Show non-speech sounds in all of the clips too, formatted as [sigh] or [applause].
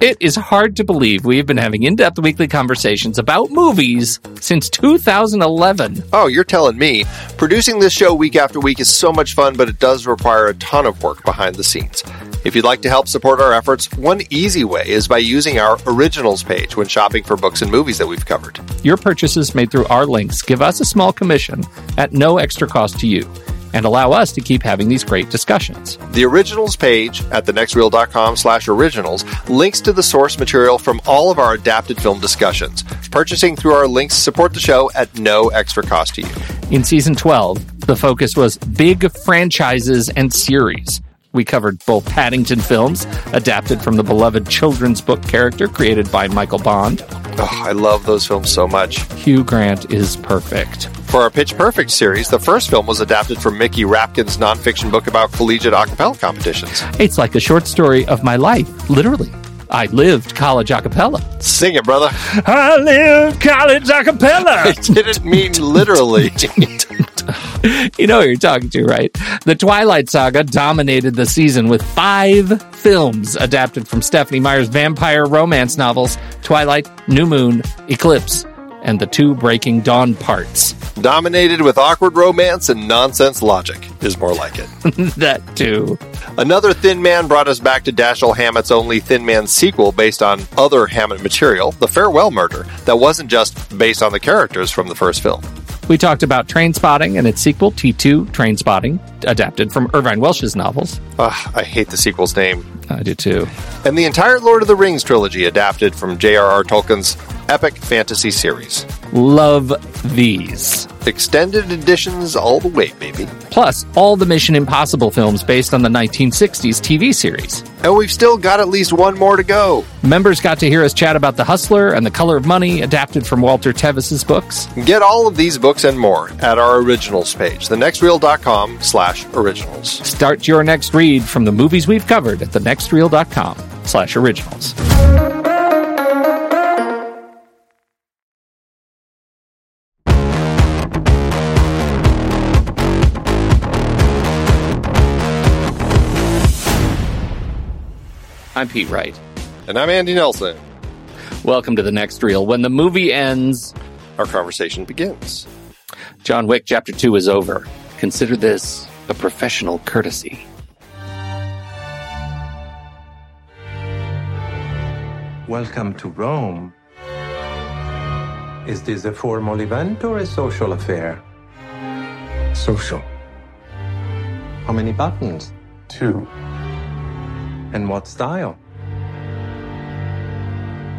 It is hard to believe we've been having in depth weekly conversations about movies since 2011. Oh, you're telling me. Producing this show week after week is so much fun, but it does require a ton of work behind the scenes. If you'd like to help support our efforts, one easy way is by using our originals page when shopping for books and movies that we've covered. Your purchases made through our links give us a small commission at no extra cost to you and allow us to keep having these great discussions. The originals page at thenextreel.com slash originals links to the source material from all of our adapted film discussions. Purchasing through our links support the show at no extra cost to you. In season 12, the focus was big franchises and series. We covered both Paddington films, adapted from the beloved children's book character created by Michael Bond. Oh, I love those films so much. Hugh Grant is perfect. For our Pitch Perfect series, the first film was adapted from Mickey Rapkin's nonfiction book about collegiate a cappella competitions. It's like a short story of my life, literally. I lived college a cappella. Sing it, brother. I lived college a cappella. [laughs] I didn't mean literally. [laughs] you know who you're talking to, right? The Twilight Saga dominated the season with five films adapted from Stephenie Meyer's vampire romance novels Twilight, New Moon, Eclipse, and the two Breaking Dawn parts. Dominated with awkward romance and nonsense logic, is more like it. [laughs] that too. Another Thin Man brought us back to Dashiell Hammett's only Thin Man sequel based on other Hammett material, The Farewell Murder, that wasn't just based on the characters from the first film. We talked about Trainspotting and its sequel, T2 Trainspotting, adapted from Irvine Welsh's novels. Ugh, I hate the sequel's name. I do too. And the entire Lord of the Rings trilogy adapted from J.R.R. Tolkien's epic fantasy series. Love these. Extended editions all the way, baby. Plus, all the Mission Impossible films based on the 1960s TV series. And we've still got at least one more to go. Members got to hear us chat about The Hustler and The Color of Money, adapted from Walter Tevis's books. Get all of these books and more at our originals page, thenextreel.com slash originals. Start your next read from the movies we've covered at thenextreel.com slash originals. I'm Pete Wright. And I'm Andy Nelson. Welcome to the next reel. When the movie ends, our conversation begins. John Wick Chapter 2 is over. Consider this a professional courtesy. Welcome to Rome. Is this a formal event or a social affair? Social. How many buttons? Two. And what style?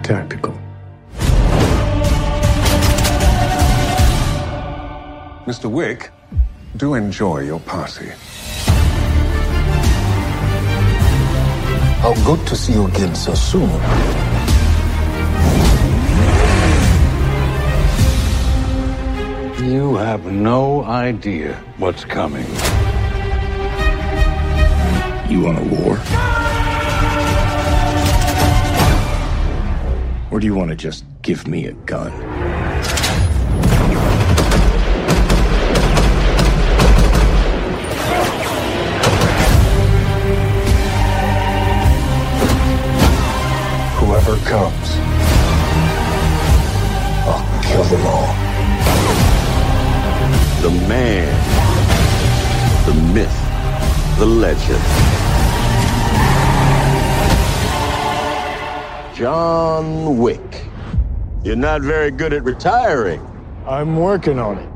Tactical. Mr. Wick, do enjoy your party. How good to see you again so soon. You have no idea what's coming. You want a war? Or do you want to just give me a gun? Whoever comes, I'll kill them all. The man, the myth, the legend. John Wick. You're not very good at retiring. I'm working on it.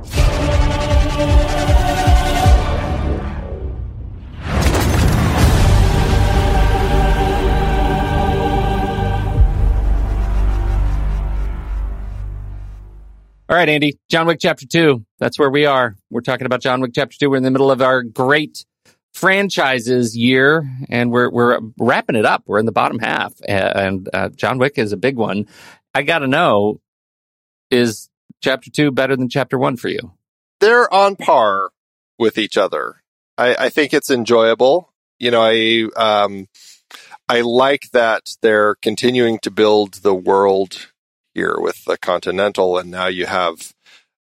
All right, Andy. John Wick Chapter 2. That's where we are. We're talking about John Wick Chapter 2. We're in the middle of our great franchises year, and we're, we're wrapping it up. We're in the bottom half, and uh, John Wick is a big one. I got to know is Chapter 2 better than Chapter 1 for you? They're on par with each other. I, I think it's enjoyable. You know, I um, I like that they're continuing to build the world here with the Continental, and now you have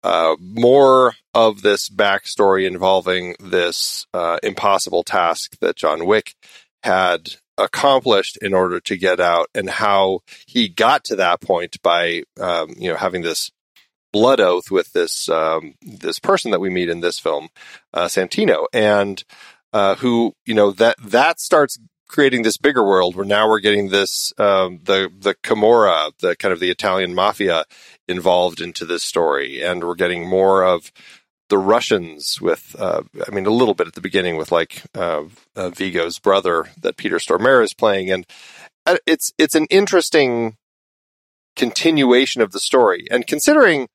uh, more of this backstory involving this uh, impossible task that John Wick had accomplished in order to get out, and how he got to that point by um, you know having this blood oath with this um, this person that we meet in this film, uh, Santino, and uh, who you know that that starts creating this bigger world where now we're getting this um, the the Camorra, the kind of the Italian mafia involved into this story, and we're getting more of the Russians with, uh, I mean, a little bit at the beginning with like uh, uh, Viggo's brother that Peter Stormare is playing, and uh, it's it's an interesting continuation of the story, and considering.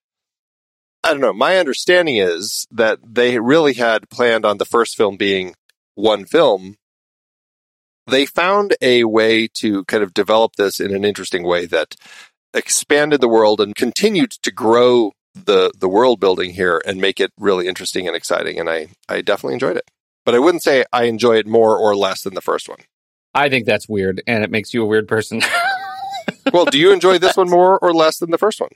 I don't know. My understanding is that they really had planned on the first film being one film, they found a way to kind of develop this in an interesting way that expanded the world and continued to grow the the world building here and make it really interesting and exciting and I I definitely enjoyed it. But I wouldn't say I enjoy it more or less than the first one. I think that's weird, and it makes you a weird person. [laughs] well, do you enjoy this one more or less than the first one?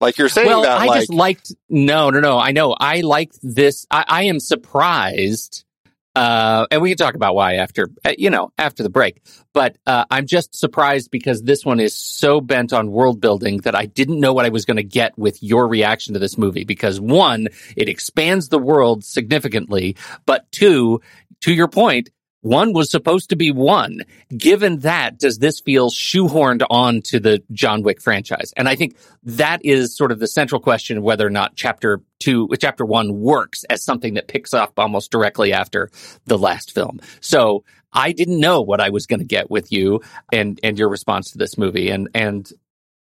Like you're saying well, that, I like, just liked. No, no, no. I know. I liked this. I, I am surprised, uh, and we can talk about why after uh, you know after the break. But uh, I'm just surprised because this one is so bent on world building that I didn't know what I was going to get with your reaction to this movie. Because one, it expands the world significantly, but two, to your point, one was supposed to be one. Given that, does this feel shoehorned on to the John Wick franchise? And I think that is sort of the central question of whether or not chapter two, chapter one works as something that picks up almost directly after the last film. So I didn't know what I was going to get with you and, and your response to this movie. And, and,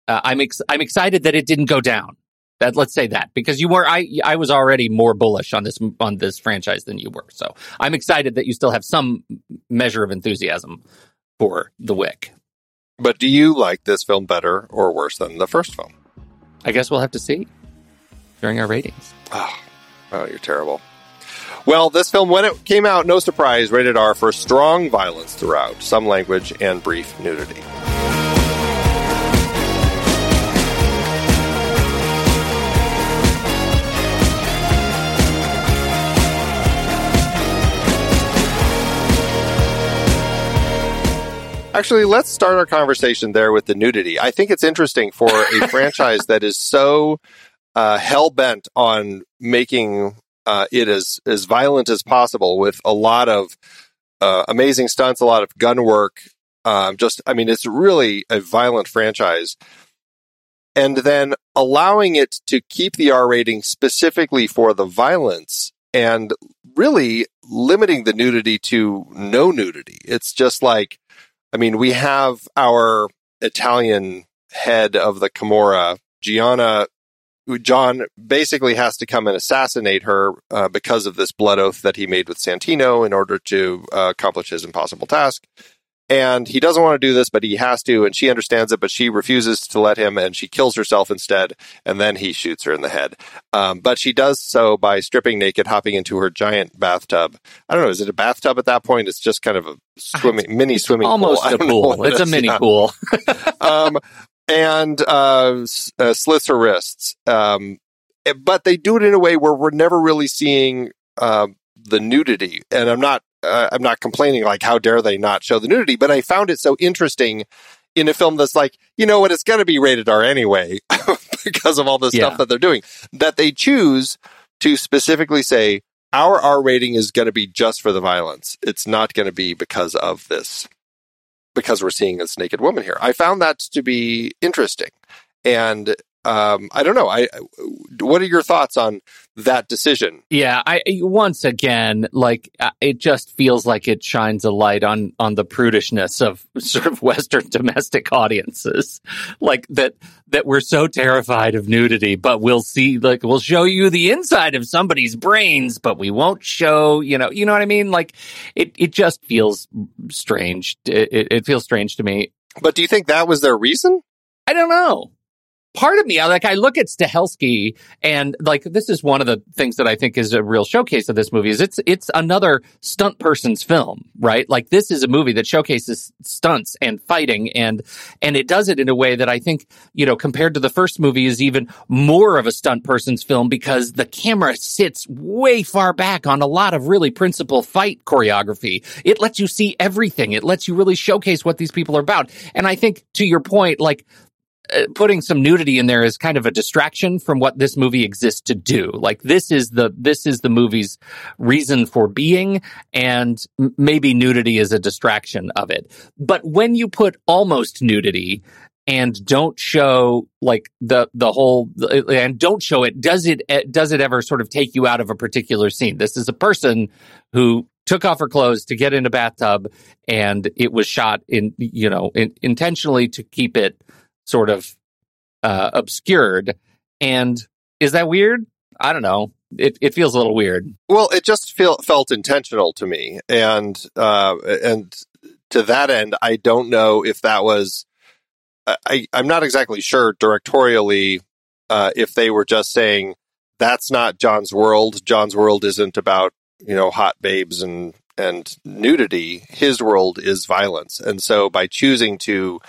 uh, I'm ex- I'm excited that it didn't go down. That, let's say that because you were I I was already more bullish on this on this franchise than you were. So I'm excited that you still have some measure of enthusiasm for The Wick. but do you like this film better or worse than the first film? I guess we'll have to see during our ratings. Oh, oh, you're terrible. Well, this film, when it came out, no surprise, rated R for strong violence throughout, some language, and brief nudity. Actually, let's start our conversation there with the nudity. I think it's interesting for a [laughs] franchise that is so uh, hell bent on making uh, it as as violent as possible with a lot of uh, amazing stunts, a lot of gun work. Um, just, I mean, it's really a violent franchise. And then allowing it to keep the R rating specifically for the violence and really limiting the nudity to no nudity. It's just like, I mean, we have our Italian head of the Camorra, Gianna John basically has to come and assassinate her uh, because of this blood oath that he made with Santino in order to uh, accomplish his impossible task. And he doesn't want to do this, but he has to, and she understands it, but she refuses to let him, and she kills herself instead, and then he shoots her in the head. Um, but she does so by stripping naked, hopping into her giant bathtub. I don't know, is it a bathtub at that point? It's just kind of a swimming, mini swimming Almost [laughs] pool. A pool. It's a mini Yeah. pool. [laughs] um, and uh, uh, slits her wrists. Um, eh, but they do it in a way where we're never really seeing uh, the nudity. And I'm not, uh, I'm not complaining like how dare they not show the nudity. But I found it so interesting in a film that's like, you know what, it's going to be rated R anyway [laughs] because of all the Yeah. stuff that they're doing. That they choose to specifically say our R rating is going to be just for the violence. It's not going to be because of this because we're seeing this naked woman here. I found that to be interesting, and um, I don't know. I what are your thoughts on that decision? Yeah, I once again like uh, it just feels like it shines a light on on the prudishness of [laughs] sort of Western domestic audiences, like that that we're so terrified of nudity, but we'll see like we'll show you the inside of somebody's brains, but we won't show you know you know what I mean. Like it it just feels strange. It, it, it feels strange to me. But do you think that was their reason? I don't know. Part of me, I like, I look at Stahelski, and like, this is one of the things that I think is a real showcase of this movie. Is it's it's another stunt person's film, right? Like, this is a movie that showcases stunts and fighting, and and it does it in a way that I think, you know, compared to the first movie, is even more of a stunt person's film because the camera sits way far back on a lot of really principal fight choreography. It lets you see everything. It lets you really showcase what these people are about. And I think, to your point, like putting some nudity in there is kind of a distraction from what this movie exists to do. Like this is the this is the movie's reason for being, and maybe nudity is a distraction of it. But when you put almost nudity and don't show like the the whole and don't show it, does it eh, does it ever sort of take you out of a particular scene? This is a person who took off her clothes to get in a bathtub and it was shot in you know in, intentionally to keep it sort of uh, obscured. And is that weird? I don't know. It it feels a little weird. Well, it just feel, felt intentional to me, and uh, and to that end, I don't know if that was. I I'm not exactly sure directorially uh, if they were just saying that's not John's world. John's world isn't about you know hot babes and and nudity. His world is violence, and so by choosing to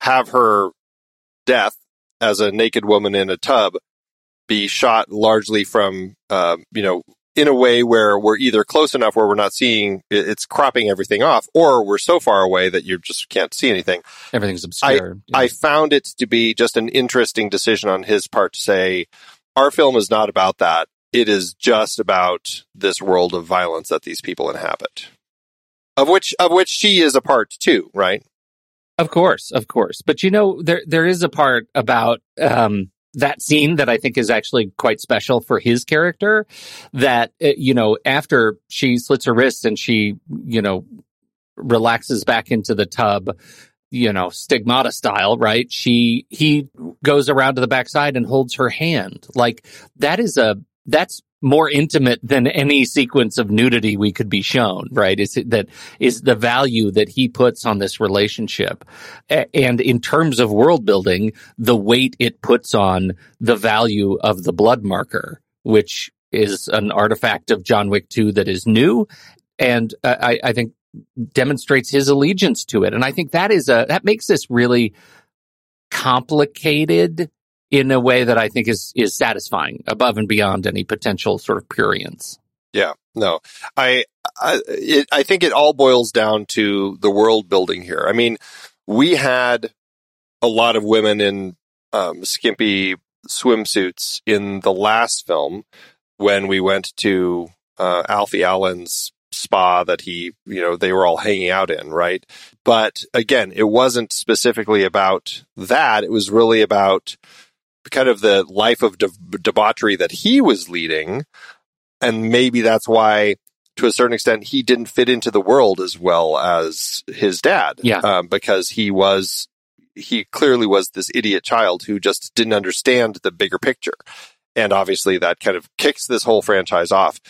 have her death as a naked woman in a tub be shot largely from uh, you know in a way where we're either close enough where we're not seeing it's cropping everything off or we're so far away that you just can't see anything. Everything's obscure. I found it to be just an interesting decision on his part to say our film is not about that. It is just about this world of violence that these people inhabit. Of which of which she is a part too right Of course, of course. But you know, there there is a part about um, that scene that I think is actually quite special for his character. That uh, you know, after she slits her wrist and she, you know, relaxes back into the tub, you know, stigmata style, right? She he goes around to the backside and holds her hand. Like that is a that's more intimate than any sequence of nudity we could be shown, right? Is it that is the value that he puts on this relationship. And in terms of world building, the weight it puts on the value of the blood marker, which is an artifact of John Wick 2 that is new. And uh, I, I think demonstrates his allegiance to it. And I think that is a, that makes this really complicated in a way that I think is, is satisfying above and beyond any potential sort of prurience. Yeah, no, I, I, it, I think it all boils down to the world building here. I mean, we had a lot of women in um, skimpy swimsuits in the last film when we went to uh, Alfie Allen's spa that he, you know, they were all hanging out in, right? But again, it wasn't specifically about that. It was really about kind of the life of de- debauchery that he was leading. And maybe that's why to a certain extent he didn't fit into the world as well as his dad. Yeah. um, because he was he clearly was this idiot child who just didn't understand the bigger picture. And obviously that kind of kicks this whole franchise off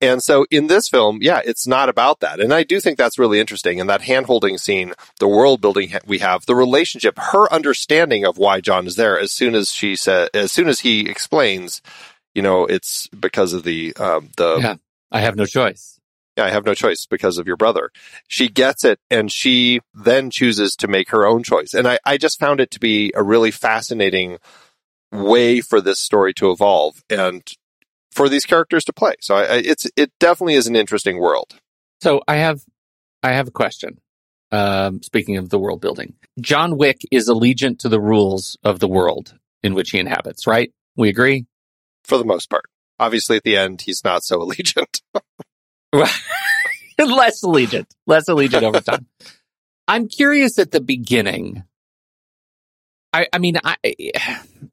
And so in this film, yeah, it's not about that. And I do think that's really interesting. And that hand holding scene, the world building we have, the relationship, her understanding of why John is there as soon as she said, as soon as he explains, you know, it's because of the, um, the, Yeah. I have no choice. yeah, I have no choice because of your brother. She gets it and she then chooses to make her own choice. And I, I just found it to be a really fascinating way for this story to evolve and for these characters to play. So I, I, it's, it definitely is an interesting world. So I have, I have a question. Um, speaking of the world building, John Wick is allegiant to the rules of the world in which he inhabits, right? We agree? For the most part. Obviously at the end, he's not so [laughs] allegiant. [laughs] less allegiant, less allegiant over [laughs] time. I'm curious at the beginning. I, I mean, I,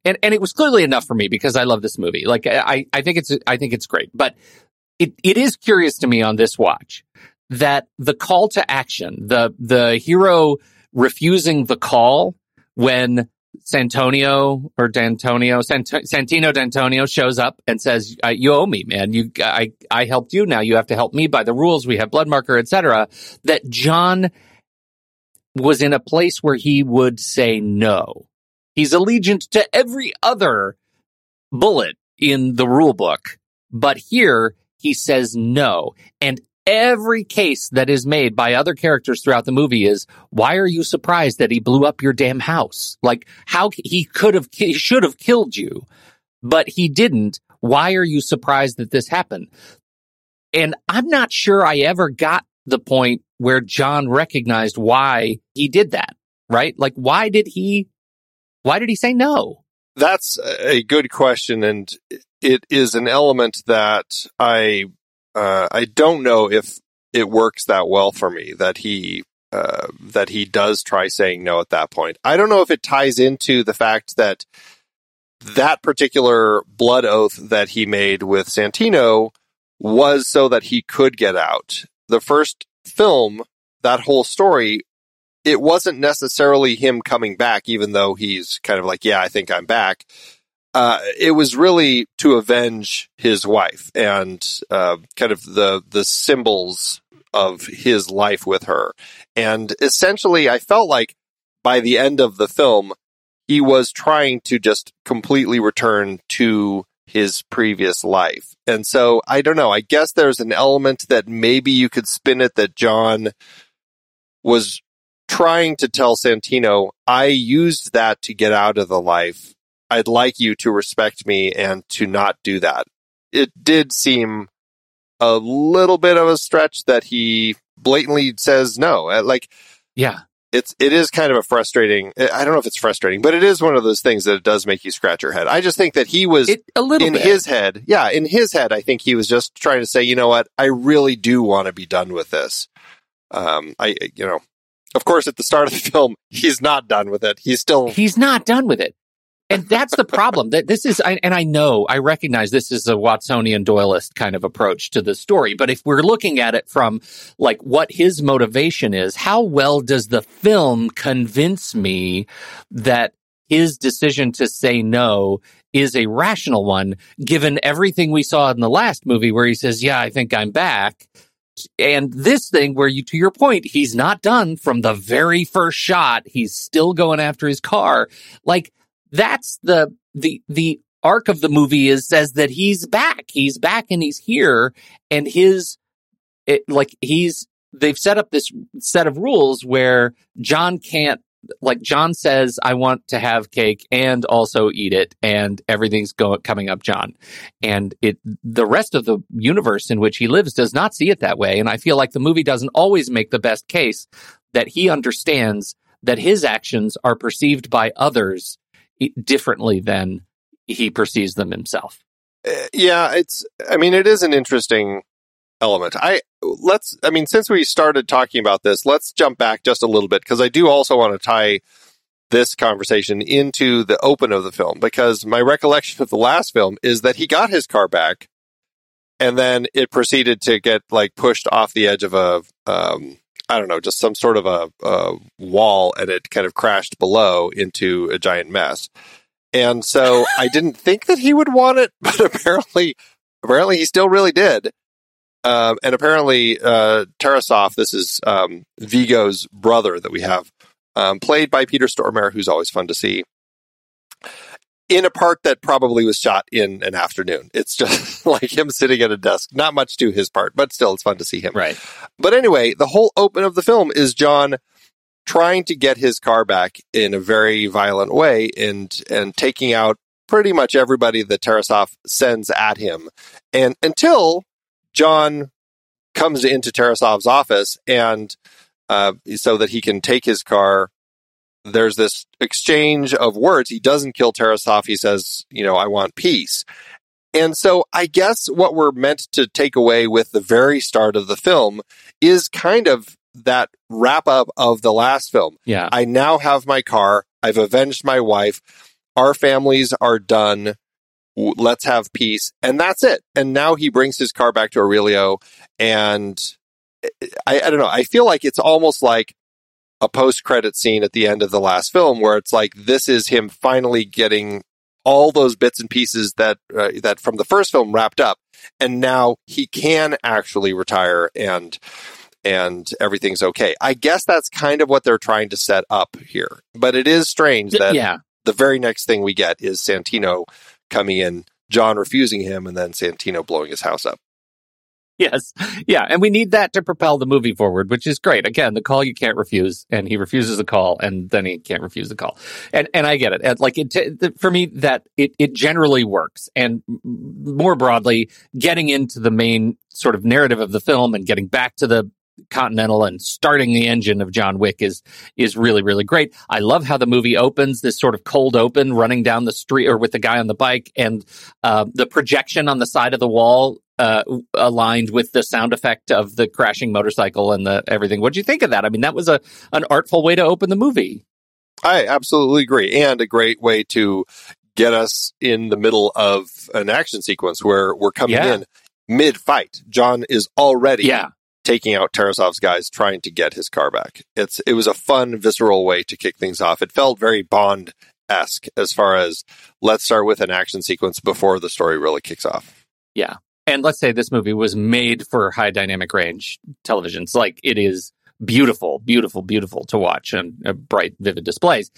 and, and it was clearly enough for me because I love this movie. Like, I, I think it's, I think it's great, but it, it is curious to me on this watch that the call to action, the, the hero refusing the call when Santonio or D'Antonio, Sant- Santino D'Antonio shows up and says, uh, "You owe me, man. You, I, I helped you. Now you have to help me by the rules. We have blood marker, etc." That John was in a place where he would say no. He's allegiant to every other bullet in the rule book, but here he says no. And every case that is made by other characters throughout the movie is why are you surprised that he blew up your damn house like how he could have he should have killed you but he didn't why are you surprised that this happened and i'm not sure i ever got the point where john recognized why he did that right like why did he why did he say no That's a good question. And it is an element that I, uh, I don't know if it works that well for me that he, uh, that he does try saying no at that point. I don't know if it ties into the fact that that particular blood oath that he made with Santino was so that he could get out. The first film, that whole story, it wasn't necessarily him coming back, even though he's kind of like, yeah, I think I'm back. Uh, it was really to avenge his wife and uh, kind of the the symbols of his life with her. And essentially, I felt like by the end of the film, he was trying to just completely return to his previous life. And so I don't know. I guess there's an element that maybe you could spin it that John was trying to tell Santino, I used that to get out of the life. I'd like you to respect me and to not do that. It did seem a little bit of a stretch that he blatantly says no. Uh, Like yeah it's it is kind of a frustrating. I don't know if it's frustrating, but it is one of those things that it does make you scratch your head. I just think that he was it a little in bit his head. Yeah, in his head, I think he was just trying to say, you know what, I really do want to be done with this. Um, I you know, of course, at the start of the [laughs] film, he's not done with it. He's still he's not done with it. And that's the problem. That this is, I- and I know, I recognize this is a Watsonian Doyleist kind of approach to the story. But if we're looking at it from like what his motivation is, how well does the film convince me that his decision to say no is a rational one, given everything we saw in the last movie where he says, "Yeah, I think I'm back." And this thing where you, to your point, he's not done from the very first shot. He's still going after his car. Like that's the, the, the arc of the movie is says that he's back. He's back and he's here and his, it, like he's, they've set up this set of rules where John can't, like John says, I want to have cake and also eat it and everything's going, coming up John. And it, the rest of the universe in which he lives does not see it that way. And I feel like the movie doesn't always make the best case that he understands that his actions are perceived by others differently than he perceives them himself. Uh, yeah, it's, I mean, it is an interesting element. I, let's, I mean, since we started talking about this, let's jump back just a little bit because I do also want to tie this conversation into the open of the film because my recollection of the last film is that he got his car back and then it proceeded to get like pushed off the edge of a, um, I don't know, just some sort of a, a wall and it kind of crashed below into a giant mess. And so I [laughs] didn't think that he would want it, [laughs] but apparently, apparently he still really did. Um, and apparently, uh, Tarasov, this is um, Viggo's brother that we have, um, played by Peter Stormare, who's always fun to see, in a part that probably was shot in an afternoon. It's just [laughs] like him sitting at a desk. Not much to his part, but still, it's fun to see him. Right. But anyway, the whole open of the film is John trying to get his car back in a very violent way and and taking out pretty much everybody that Tarasov sends at him. And until John comes into Tarasov's office and uh, so that he can take his car. There's this exchange of words. He doesn't kill Tarasov. He says, you know, I want peace. And so I guess what we're meant to take away with the very start of the film is kind of that wrap up of the last film. Yeah. I now have my car. I've avenged my wife. Our families are done. Let's have peace. And that's it. And now he brings his car back to Aurelio. And eh, I, I don't know. I feel like it's almost like a post credit scene at the end of the last film where it's like this is him finally getting all those bits and pieces that uh, that from the first film wrapped up and now he can actually retire and and everything's okay. I guess that's kind of what they're trying to set up here. But it is strange that yeah. the very next thing we get is Santino coming in, John refusing him, and then Santino blowing his house up. [laughs] Yes. Yeah. And we need that to propel the movie forward, which is great. Again, the call you can't refuse and he refuses the call and then he can't refuse the call. And, and I get it. And like it, for me, that it, it generally works. And more broadly, getting into the main sort of narrative of the film and getting back to the Continental and starting the engine of John Wick is is really really great. I love how the movie opens this sort of cold open running down the street or with the guy on the bike and uh, the projection on the side of the wall uh, aligned with the sound effect of the crashing motorcycle and the everything. What do you think of that? I mean, that was a an artful way to open the movie. I absolutely agree. And a great way to get us in the middle of an action sequence where we're coming Yeah. in mid fight. John is already Yeah, taking out Tarasov's guys trying to get his car back. It's it was a fun, visceral way to kick things off. It felt very Bond esque as far as let's start with an action sequence before the story really kicks off. yeah. And let's say this movie was made for high dynamic range televisions. Like it is beautiful, beautiful, beautiful to watch and uh, bright, vivid displays.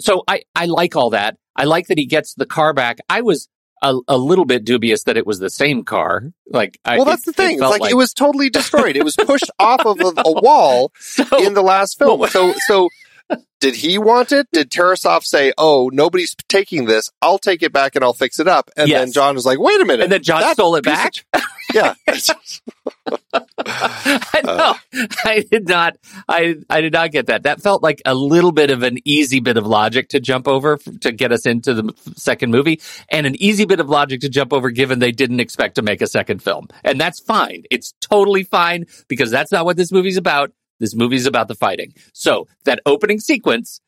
So I, I like all that. I like that he gets the car back. I was a, a little bit dubious that it was the same car. Like, I, Well, that's it- the it thing. It's felt like, it was totally destroyed. It was [laughs] pushed off of a, a wall so, in the last film. Well, So, so did he want it? Did Tarasov say, "Oh, nobody's taking this. I'll take it back and I'll fix it up"? And Yes. then John was like, "Wait a minute!" and then John that stole it back. of- [laughs] yeah, [laughs] no, uh. I did not. I I did not get that. That felt like a little bit of an easy bit of logic to jump over to get us into the second movie, and an easy bit of logic to jump over given they didn't expect to make a second film, and that's fine. It's totally fine because that's not what this movie's about. This movie's about the fighting. So that opening sequence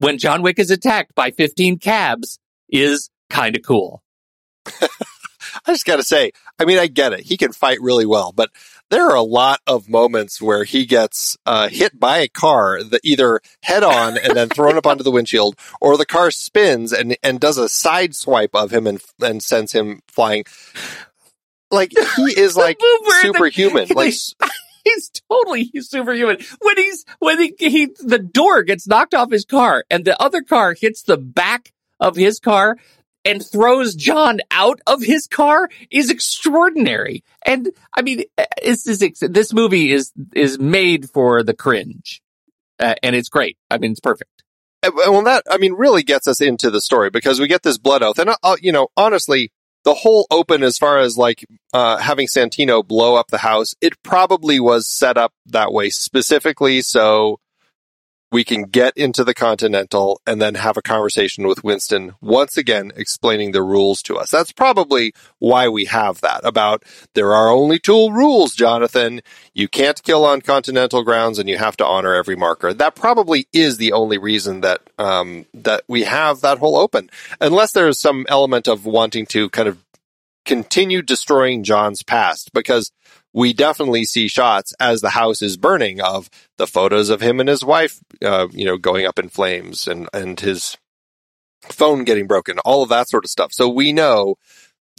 when John Wick is attacked by 15 cabs is kind of cool. [laughs] I just got to say, I mean, I get it. He can fight really well, but there are a lot of moments where he gets uh, hit by a car that either head on and then thrown up onto the windshield, or the car spins and and does a side swipe of him and and sends him flying. Like he is like where the- superhuman. Like [laughs] he's totally superhuman. When he's when he, he the door gets knocked off his car and the other car hits the back of his car and throws John out of his car is extraordinary. And I mean, this is this movie is is made for the cringe, uh, and it's great. I mean, it's perfect. Uh, well, that I mean really gets us into the story because we get this blood oath, and uh, you know, honestly, the whole open as far as like uh, having Santino blow up the house, it probably was set up that way specifically so we can get into the Continental and then have a conversation with Winston once again explaining the rules to us. That's probably why we have that about there are only two rules, Jonathan. You can't kill on Continental grounds and you have to honor every marker. That probably is the only reason that um, that we have that whole open, unless there's some element of wanting to kind of continue destroying John's past because we definitely see shots as the house is burning of the photos of him and his wife, uh, you know, going up in flames and, and his phone getting broken, all of that sort of stuff. So we know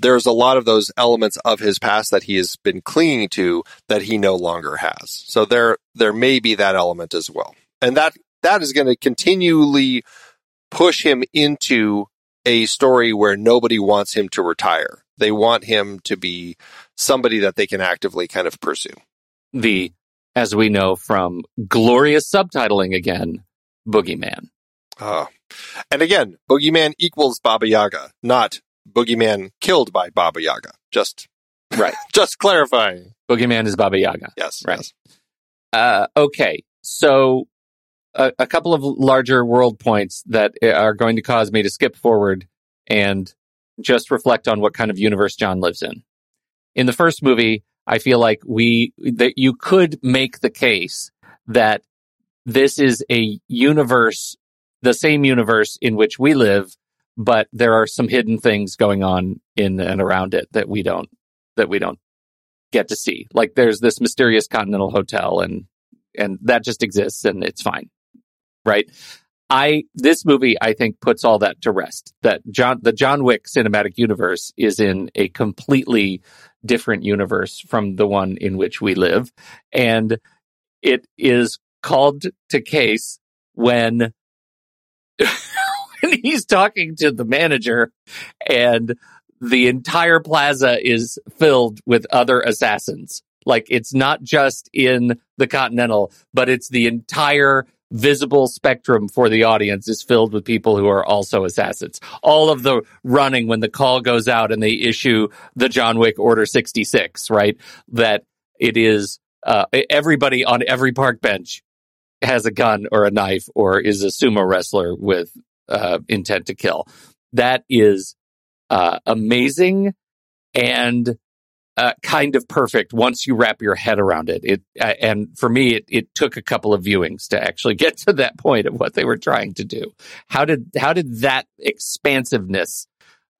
there's a lot of those elements of his past that he has been clinging to that he no longer has. So there there may be that element as well. And that that is going to continually push him into a story where nobody wants him to retire. They want him to be somebody that they can actively kind of pursue. The, as we know from glorious subtitling again, Boogeyman. Uh, and again, Boogeyman equals Baba Yaga, not Boogeyman killed by Baba Yaga. Just Right. [laughs] just clarifying. Boogeyman is Baba Yaga. Yes. Right. yes. Uh, okay. So a, a couple of larger world points that are going to cause me to skip forward and just reflect on what kind of universe John lives in. In the first movie, I feel like we, that you could make the case that this is a universe, the same universe in which we live, but there are some hidden things going on in and around it that we don't, that we don't get to see. Like there's this mysterious continental hotel and and that just exists and it's fine. Right? I this movie I think puts all that to rest. That John the John Wick cinematic universe is in a completely different universe from the one in which we live and it is called to case when [laughs] when he's talking to the manager and the entire plaza is filled with other assassins. Like it's not just in the Continental, but it's the entire visible spectrum for the audience is filled with people who are also assassins. All of the running when the call goes out and they issue the John Wick Order 66, right? That it is uh, everybody on every park bench has a gun or a knife or is a sumo wrestler with uh, intent to kill. That is uh, amazing and uh, kind of perfect once you wrap your head around it. It uh, and for me, it, it took a couple of viewings to actually [laughs] get to that point of what they were trying to do. How did how did that expansiveness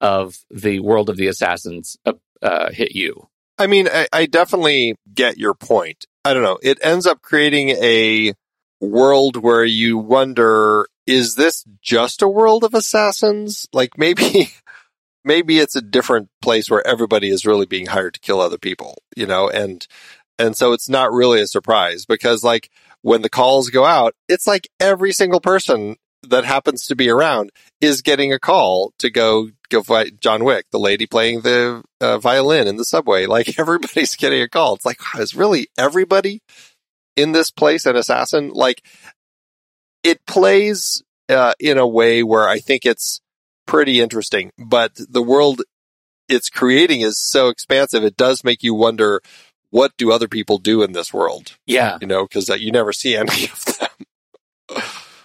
of the world of the assassins uh, uh, hit you? I mean, I, I definitely get your point. I don't know. It ends up creating a world where you wonder, is this just a world of assassins? Like maybe, [laughs] maybe it's a different place where everybody is really being hired to kill other people, you know, and, and so it's not really a surprise because like when the calls go out, it's like every single person that happens to be around is getting a call to go go fight John Wick, the lady playing the uh, violin in the subway. [laughs] Like everybody's getting a call. It's like, is really everybody in this place an assassin? Like it plays uh, in a way where I think it's pretty interesting, but the world it's creating is so expansive. It does make you wonder what do other people do in this world? Yeah. You know, because uh, you never see [laughs] any of them.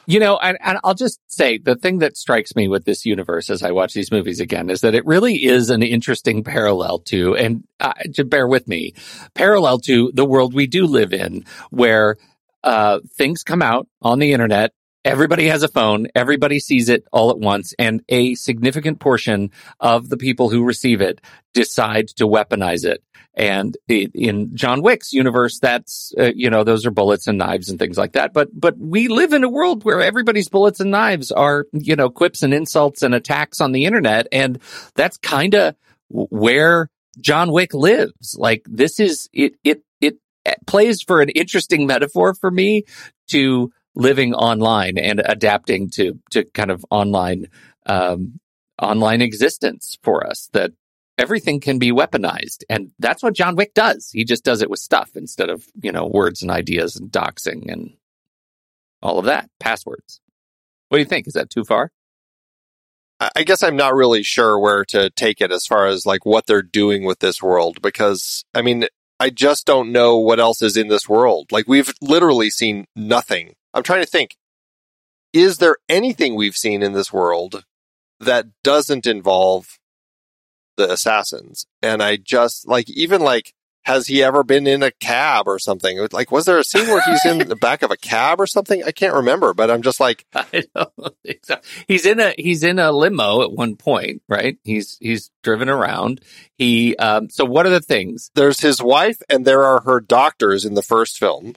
You know, and, and I'll just say the thing that strikes me with this universe as I watch these movies again is that it really is an interesting parallel to, and uh, to bear with me, parallel to the world we do live in, where uh, things come out on the internet. Everybody has a phone. Everybody sees it all at once. And a significant portion of the people who receive it decide to weaponize it. And in John Wick's universe, that's, uh, you know, those are bullets and knives and things like that. But, but we live in a world where everybody's bullets and knives are, you know, quips and insults and attacks on the internet. And that's kind of where John Wick lives. Like this is, it, it, it plays for an interesting metaphor for me to living online and adapting to, to kind of online, um, online existence for us that everything can be weaponized. And that's what John Wick does. He just does it with stuff instead of, you know, words and ideas and doxing and all of that, passwords. What do you think? Is that too far? I guess I'm not really sure where to take it as far as like what they're doing with this world because I mean, I just don't know what else is in this world. Like we've literally seen nothing. I'm trying to think. Is there anything we've seen in this world that doesn't involve the assassins. And I just like even like has he ever been in a cab or something? Like was there a scene where he's in the [laughs] back of a cab or something? I can't remember, but I'm just like [laughs] I don't think so. He's in a he's in a limo at one point, right? He's he's driven around. He um so what are the things? there's his wife and there are her doctors in the first film.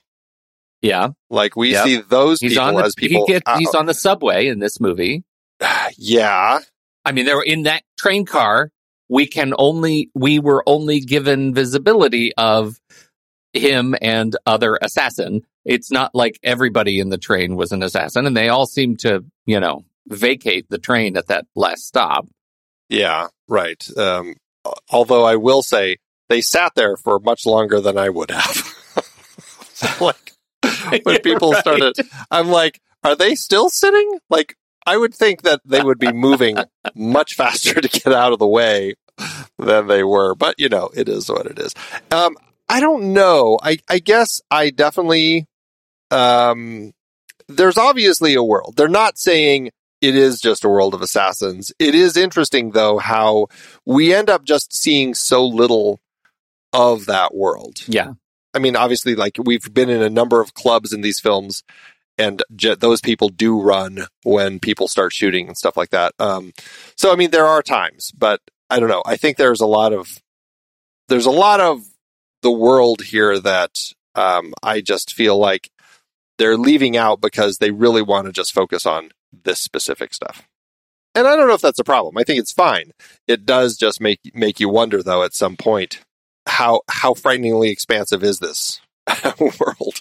Yeah. Like we Yep. see those He's people on the as people. he gets, uh, he's on the subway in this movie. [sighs] yeah. I mean, they were in that train car we can only we were only given visibility of him and other assassin. It's not like everybody in the train was an assassin, and they all seem to, you know, vacate the train at that last stop. Yeah, right. Um, although I will say they sat there for much longer than I would have. [laughs] like [laughs] when people Right. started, I'm like, are they still sitting? Like I would think that they would be moving [laughs] much faster to get out of the way than they were, but you know, it is what it is. Um, I don't know. I, I guess I definitely, um, there's obviously a world. They're not saying it is just a world of assassins. It is interesting though how we end up just seeing so little of that world. Yeah. I mean, obviously, like we've been in a number of clubs in these films, and j- those people do run when people start shooting and stuff like that. Um, so, I mean, there are times, but I don't know. I think there's a lot of there's a lot of the world here that um, I just feel like they're leaving out because they really want to just focus on this specific stuff. And I don't know if that's a problem. I think it's fine. It does just make make you wonder, though, at some point how how frighteningly expansive is this [laughs] world?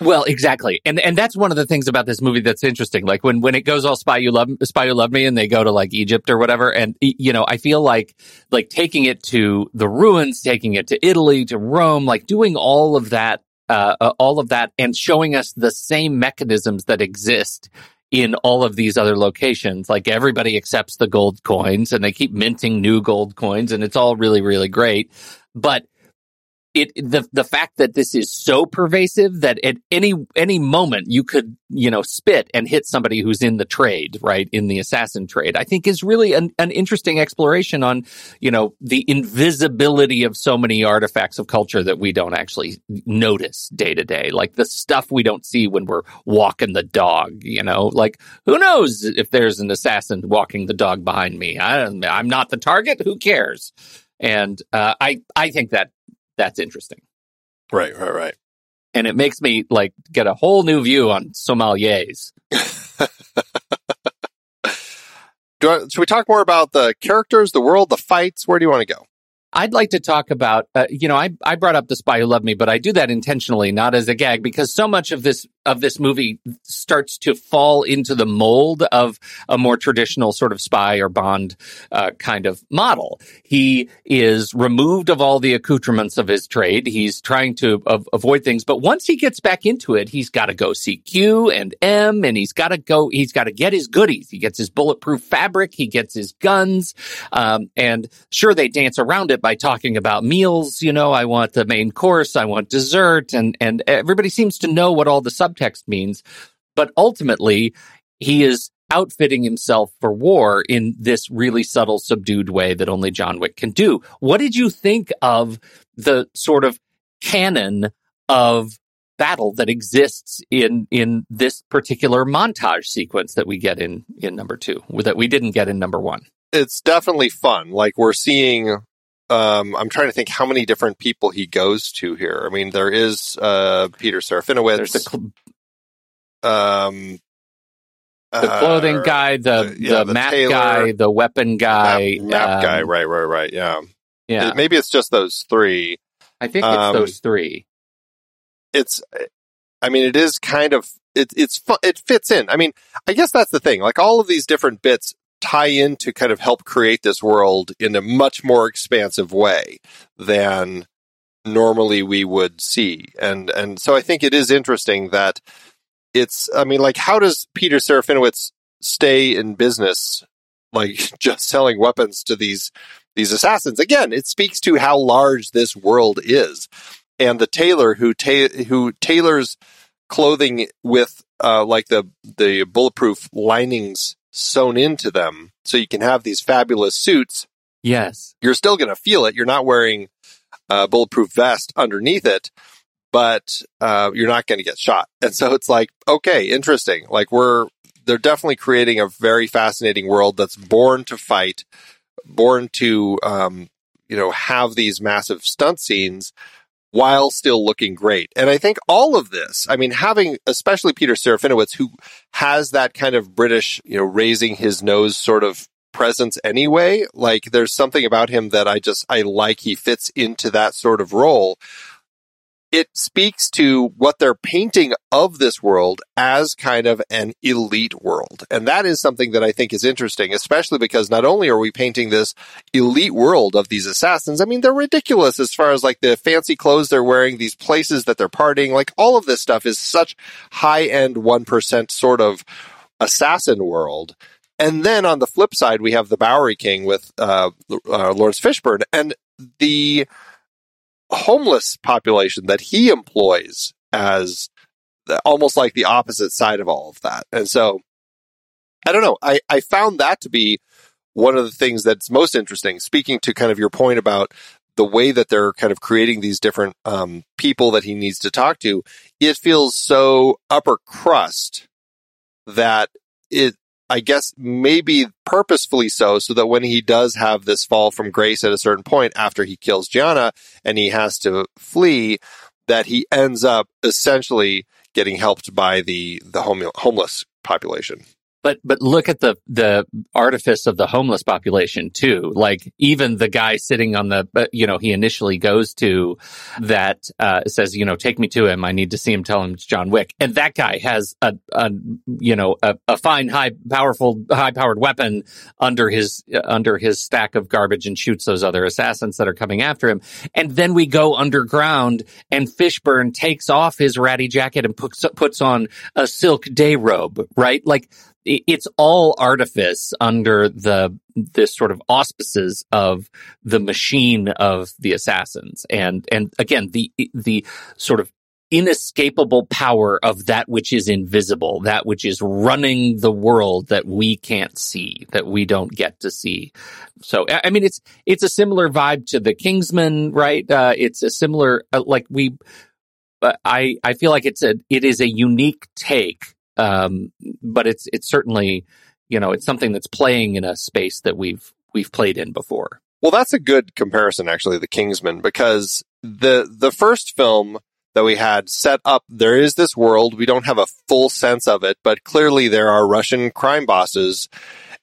Well, exactly, and and that's one of the things about this movie that's interesting. Like when when it goes all spy you love spy you love me, and they go to like Egypt or whatever, and you know, I feel like like taking it to the ruins, taking it to Italy, to Rome, like doing all of that, uh, uh, all of that, and showing us the same mechanisms that exist in all of these other locations. Like everybody accepts the gold coins, and they keep minting new gold coins, and it's all really really great, but it the the fact that this is so pervasive that at any any moment you could you know spit and hit somebody who's in the trade right? In the assassin trade i think is really an, an interesting exploration on you know the invisibility of so many artifacts of culture that we don't actually notice day to day. Like the stuff we don't see when we're walking the dog you know? Like who knows if there's an assassin walking the dog behind me? I, i'm not the target. Who cares and uh, i i think that that's interesting Right, right, right. and it makes me like get a whole new view on sommeliers. [laughs] Do I, should we talk more about the characters, the world, the fights? Where do you want to go? I'd like to talk about, uh, you know, I I brought up the spy who loved me, but I do that intentionally, not as a gag, because so much of this of this movie starts to fall into the mold of a more traditional sort of spy or Bond uh, kind of model. He is removed of all the accoutrements of his trade. He's trying to av- avoid things, but once he gets back into it, he's got to go see Q and M, and he's got to go. He's got to get his goodies. He gets his bulletproof fabric. He gets his guns, um, and sure they dance around it by talking about meals. You know, I want the main course. I want dessert, and and everybody seems to know what all the subtext means. But ultimately, he is outfitting himself for war in this really subtle, subdued way that only John Wick can do. What did you think of the sort of canon of battle that exists in in this particular montage sequence that we get in in number two that we didn't get in number one? It's definitely fun. Like we're seeing. Um, I'm trying to think how many different people he goes to here. I mean, there is uh, Peter Serafinowicz. There's the cl- um, the uh, clothing guy, the the- yeah, the, the map tailor, guy, the weapon guy, map, map um, guy. Right, right, right. Yeah. Yeah, It- maybe it's just those three. I think it's um, those three. it's i mean it is kind of it, it's fu- it fits in i mean i guess that's the thing like all of these different bits tie in to kind of help create this world in a much more expansive way than normally we would see and and so i think it is interesting that it's i mean like how does peter serafinowicz stay in business like [laughs] just selling weapons to these these assassins again it speaks to how large this world is and the tailor who ta- who tailors clothing with uh, like the the bulletproof linings sewn into them, so you can have these fabulous suits. Yes, You're still going to feel it. You're not wearing a bulletproof vest underneath it, but uh, you're not going to get shot. [laughs] And so it's like, okay, interesting. Like we're they're definitely creating a very fascinating world that's born to fight, born to um, you know have these massive stunt scenes while still looking great. And I think all of this, I mean, having especially Peter Serafinowicz, who has that kind of British, you know, raising his nose sort of presence anyway. Like there's something about him that I just I like. He fits into that sort of role. It speaks to what they're painting of this world as kind of an elite world. And that is something that I think is interesting, especially because not only are we painting this elite world of these assassins, I mean, they're ridiculous as far as like the fancy clothes they're wearing, these places that they're partying, like all of this stuff is such high end 1% sort of assassin world. And then on the flip side, we have the Bowery King with uh, uh, Laurence Fishburne and the homeless population that he employs as the, almost like the opposite side of all of that. And so, I don't know. I, I found that to be one of the things that's most interesting. Speaking to kind of your point about the way that they're kind of creating these different um, people that he needs to talk to, it feels so upper crust that it I guess maybe purposefully so, so that when he does have this fall from grace at a certain point after he kills Gianna and he has to flee, that he ends up essentially getting helped by the the home, homeless population. But but look at the the artifice of the homeless population too. Like even the guy sitting on the you know he initially goes to that uh, says you know take me to him. I need to see him. Tell him it's John Wick. And that guy has a, a you know a, a fine high powerful high powered weapon under his uh, under his stack of garbage and shoots those other assassins that are coming after him. And then we go underground and Fishburne takes off his ratty jacket and puts puts on a silk day robe. Right, like it's all artifice under the this sort of auspices of the machine of the assassins. And and again the the sort of inescapable power of that which is invisible that which is running the world that we can't see that we don't get to see. So i mean it's it's a similar vibe to the kingsman right? Uh, it's a similar uh, like we uh, i i feel like it's a it is a unique take um, but it's it's certainly you know it's something that's playing in a space that we've we've played in before. Well, that's a good comparison, actually, the Kingsman, because the the first film that we had set up, there is this world. We don't have a full sense of it, but clearly there are Russian crime bosses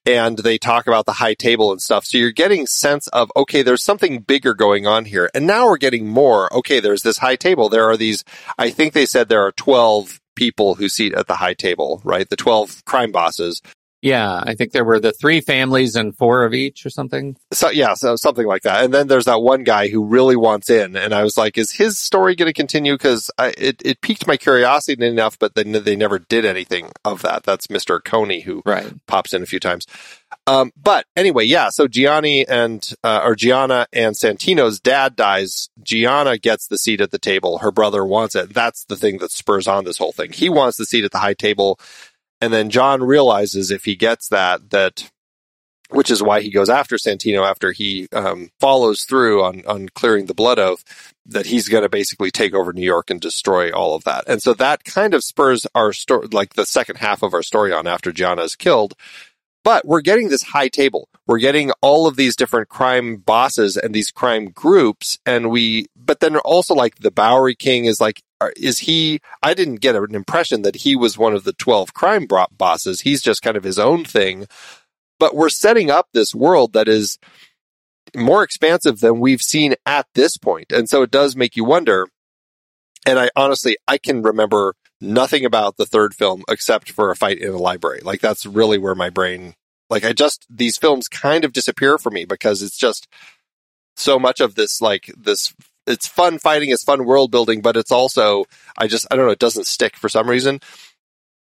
and they talk about the high table and stuff. So you're getting sense of, okay, there's something bigger going on here. And now we're getting more. Okay, there's this high table. There are these, I think they said there are 12 people who seat at the high table, right? The 12 crime bosses. Yeah, I think there were the three families and four of each or something. So yeah, so something like that. And then there's that one guy who really wants in, and I was like, is his story going to continue? Because it it piqued my curiosity enough, but then they never did anything of that. That's Mister Coney who right. pops in a few times. Um, but anyway, yeah. So Gianni and uh, or Gianna and Santino's dad dies. Gianna gets the seat at the table. Her brother wants it. That's the thing that spurs on this whole thing. He wants the seat at the high table and then John realizes if he gets that, that, which is why he goes after Santino after he um, follows through on, on clearing the blood oath, that he's going to basically take over New York and destroy all of that. And so that kind of spurs our story, like the second half of our story on after Gianna is killed. But we're getting this high table. We're getting all of these different crime bosses and these crime groups. And we, but then also like the Bowery King is like uh, is he? I didn't get an impression that he was one of the 12 crime bosses. He's just kind of his own thing. But we're setting up this world that is more expansive than we've seen at this point. And so it does make you wonder. And I honestly, I can remember nothing about the third film except for a fight in a library. Like that's really where my brain, like I just, these films kind of disappear for me because it's just so much of this, like this it's fun fighting, it's fun world building, but it's also I just I don't know, it doesn't stick for some reason.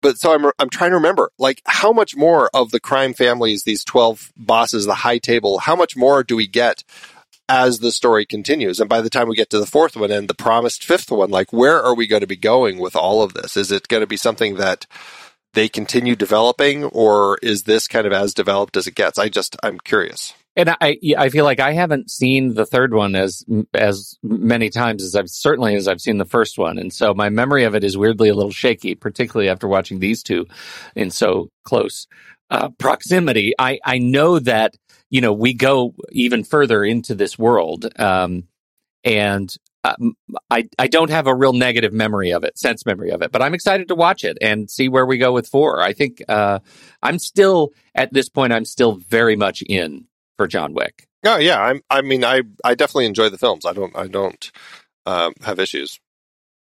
But so I'm I'm trying to remember like how much more of the crime families, these 12 bosses, the high table, how much more do we get as the story continues? And by the time we get to the fourth one and the promised fifth one, like where are we going to be going with all of this? Is it going to be something that they continue developing or is this kind of as developed as it gets? I just I'm curious. And I, I feel like I haven't seen the third one as as many times as I've certainly as I've seen the first one, and so my memory of it is weirdly a little shaky, particularly after watching these two in so close uh, proximity. I I know that you know we go even further into this world, um, and um, I I don't have a real negative memory of it, sense memory of it, but I'm excited to watch it and see where we go with four. I think uh, I'm still at this point. I'm still very much in for John Wick. Oh yeah, I'm. I mean, I I definitely enjoy the films. I don't. I don't um, have issues.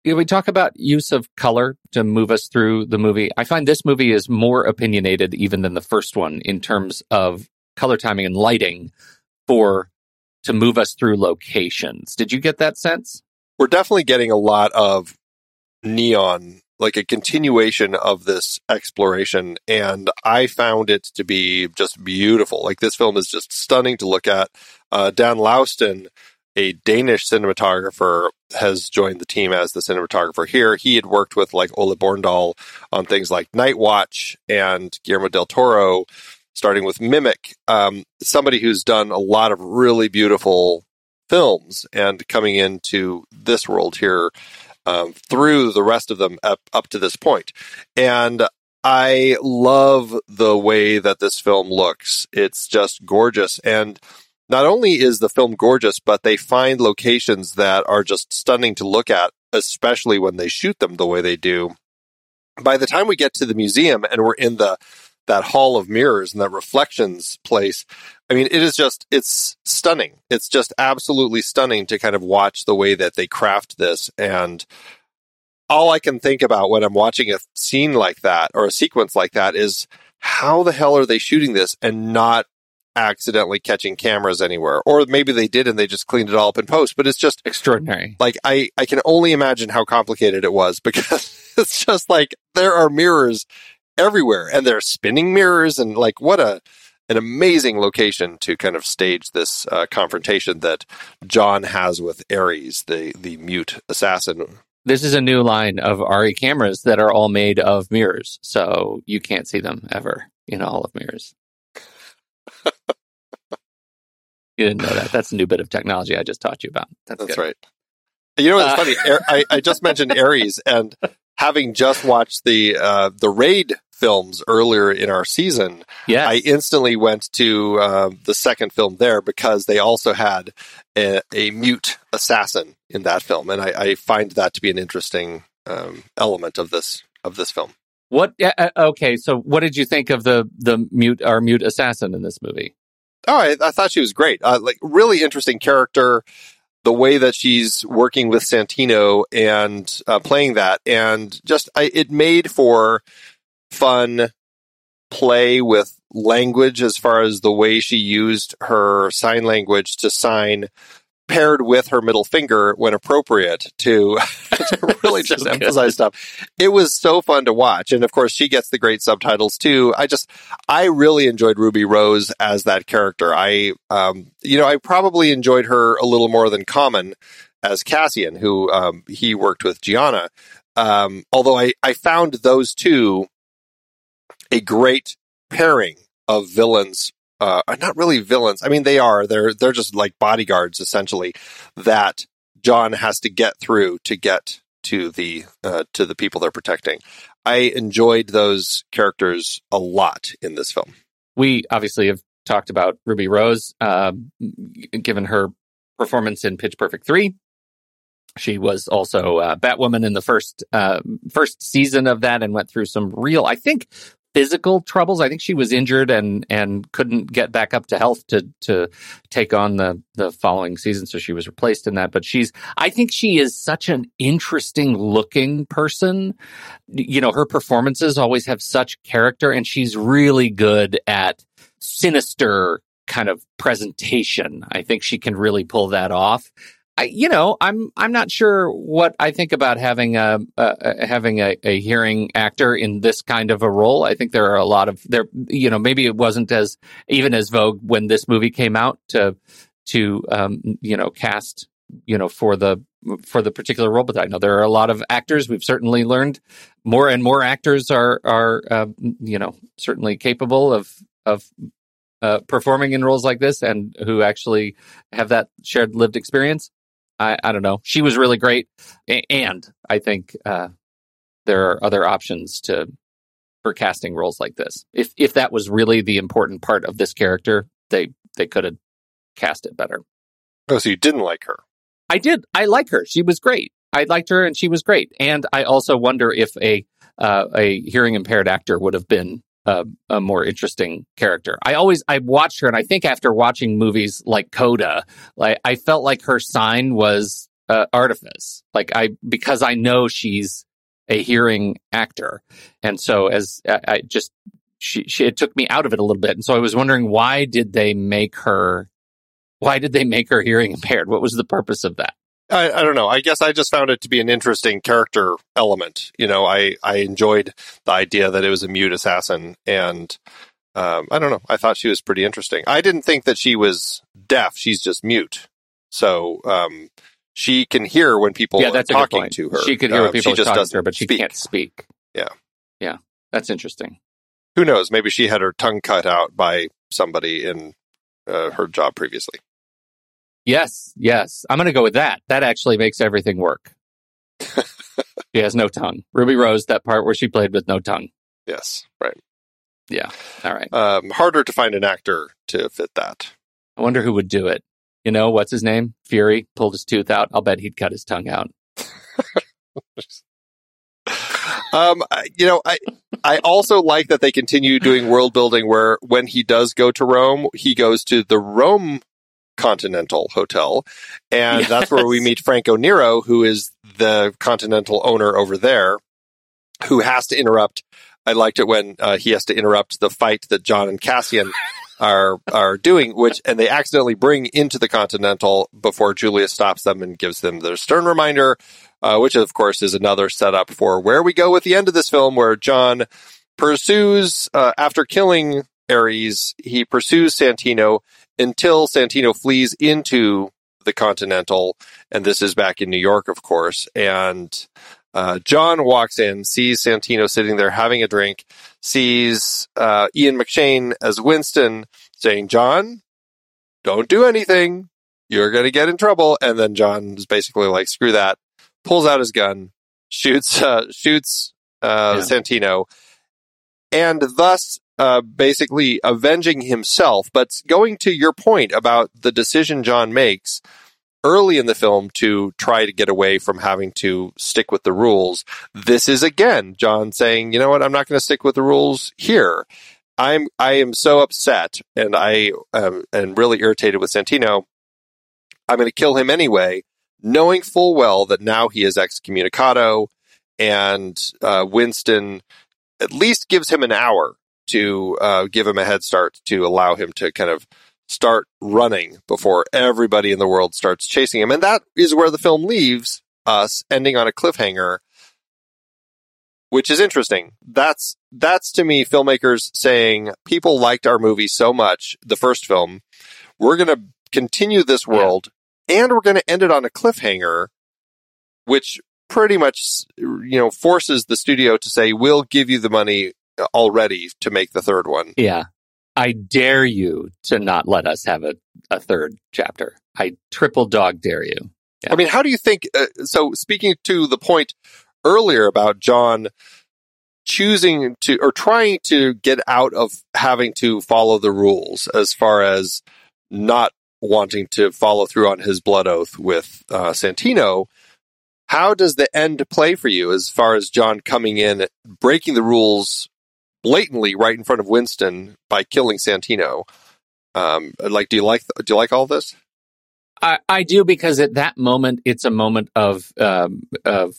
Yeah, we talk about use of color to move us through the movie. I find this movie is more opinionated even than the first one in terms of color timing and lighting for to move us through locations. Did you get that sense? We're definitely getting a lot of neon, like a continuation of this exploration, and I found it to be just beautiful. Like this film is just stunning to look at. Uh, Dan Laustsen, a Danish cinematographer, has joined the team as the cinematographer here. He had worked with like Ole Bornedal on things like Night Watch and Guillermo del Toro starting with Mimic, um, somebody who's done a lot of really beautiful films and coming into this world here um, through the rest of them up, up to this point. And I love the way that this film looks. It's just gorgeous. And not only is the film gorgeous, but they find locations that are just stunning to look at, especially when they shoot them the way they do. By the time we get to the museum and we're in the that hall of mirrors and that reflections place. I mean, it is just, it's stunning. It's just absolutely stunning to kind of watch the way that they craft this. And all I can think about when I'm watching a scene like that or a sequence like that is how the hell are they shooting this and not accidentally catching cameras anywhere? Or maybe they did and they just cleaned it all up in post, but it's just extraordinary. Like I, I can only imagine how complicated it was [laughs] because it's just like there are mirrors everywhere and there are spinning mirrors and like what a an amazing location to kind of stage this uh, confrontation that John has with Ares, the the mute assassin. This is a new line of RE cameras that are all made of mirrors, so you can't see them ever in all of mirrors. [laughs] you didn't know that. That's a new bit of technology I just taught you about. That's, That's right. You know what's uh, funny? I, I just mentioned [laughs] Ares, and having just watched the uh, the raid films earlier in our season, yes. I instantly went to uh, the second film there because they also had a, a mute assassin in that film, and I, I find that to be an interesting um, element of this of this film. What? Uh, okay, so what did you think of the the mute our mute assassin in this movie? Oh, I, I thought she was great. Uh, like really interesting character the way that she's working with Santino and uh, playing that, and just I, it made for fun play with language as far as the way she used her sign language to sign paired with her middle finger when appropriate to, [laughs] to [laughs] really just emphasize stuff. It was so fun to watch. And of course, she gets the great subtitles too. I just, I really enjoyed Ruby Rose as that character. I, um, you know, I probably enjoyed her a little more than Common as Cassian, who, um, he worked with Gianna. Um, although I, I found those two a great pairing of villains uh, are not really villains. I mean, they are. They're they're just like bodyguards essentially that John has to get through to get to the uh, to the people they're protecting. I enjoyed those characters a lot in this film. We obviously have talked about Ruby Rose, uh, given her performance in Pitch Perfect three. She was also uh, Batwoman in the first uh, first season of that, and went through some real, I think, physical troubles. I think she was injured and and couldn't get back up to health to to take on the the following season. So she was replaced in that. But she's I think she is such an interesting looking person. You know, her performances always have such character, and she's really good at sinister kind of presentation. I think she can really pull that off. I, you know, I'm I'm not sure what I think about having a, a having a, a, hearing actor in this kind of a role. I think there are a lot of there. You know, maybe it wasn't as even as vogue when this movie came out to to um, you know cast you know for the for the particular role. But I know there are a lot of actors. We've certainly learned more and more actors are are uh, you know certainly capable of of uh, performing in roles like this and who actually have that shared lived experience. I, I don't know. She was really great, and I think uh, there are other options to for casting roles like this. If if that was really the important part of this character, they they could have cast it better. Oh, so you didn't like her? I did. I like her. She was great. I liked her, and she was great. And I also wonder if a uh, a hearing impaired actor would have been a, a more interesting character. I always I watched her, and I think after watching movies like Coda, like I felt like her sign was uh, artifice. Like I because I know she's a hearing actor, and so as I, I just she, she it took me out of it a little bit, and so I was wondering why did they make her why did they make her hearing impaired? What was the purpose of that? I, I don't know. I guess I just found it to be an interesting character element. You know, I, I enjoyed the idea that it was a mute assassin, and um, I don't know. I thought she was pretty interesting. I didn't think that she was deaf. She's just mute. So um, she can hear when people yeah, that's are a good talking to her. She could hear when Um, people are just talking to her, but she speak. can't speak. Yeah. yeah, that's interesting. Who knows? Maybe she had her tongue cut out by somebody in uh, her job previously. Yes, yes. I'm going to go with that. That actually makes everything work. [laughs] she has no tongue. Ruby Rose, that part where she played with no tongue. Yes, right. Yeah. All right. Um, harder to find an actor to fit that. I wonder who would do it. You know, what's his name? Fury pulled his tooth out. I'll bet he'd cut his tongue out. [laughs] Um, I- you know, I I also like that they continue doing world building where when he does go to Rome, he goes to the Rome Continental Hotel, and that's where we meet Franco Nero, who is the Continental owner over there, who has to interrupt. I liked it when uh, he has to interrupt the fight that John and Cassian [laughs] are are doing, which and they accidentally bring into the Continental before Julius stops them and gives them their stern reminder, uh, which of course is another setup for where we go with the end of this film, where John pursues uh, after killing Ares, he pursues Santino until Santino flees into the Continental, and this is back in New York, of course, and. Uh, John walks in, sees Santino sitting there having a drink, sees uh, Ian McShane as Winston saying, John, don't do anything. You're going to get in trouble. And then John is basically like, screw that, pulls out his gun, shoots, uh, shoots uh, Yeah. Santino, and thus uh, basically avenging himself. But going to your point about the decision John makes early in the film to try to get away from having to stick with the rules. This is again John saying, "You know what? I'm not going to stick with the rules here. I'm I am so upset and I um, and really irritated with Santino. I'm going to kill him anyway, knowing full well that now he is excommunicado, and uh, Winston at least gives him an hour to uh, give him a head start to allow him to kind of start running before everybody in the world starts chasing him. And that is where the film leaves us, ending on a cliffhanger, which is interesting. That's that's to me filmmakers saying people liked our movie so much, the first film, we're going to continue this world and we're going to end it on a cliffhanger, which pretty much you know forces the studio to say we'll give you the money already to make the third one. Yeah. I dare you to not let us have a, a third chapter. I triple dog dare you. Yeah. I mean, how do you think? Uh, so, speaking to the point earlier about John choosing to or trying to get out of having to follow the rules, as far as not wanting to follow through on his blood oath with uh, Santino, how does the end play for you? As far as John coming in, breaking the rules blatantly right in front of Winston by killing Santino. Um, like, do you like do you like all this? I, I do because at that moment it's a moment of um, of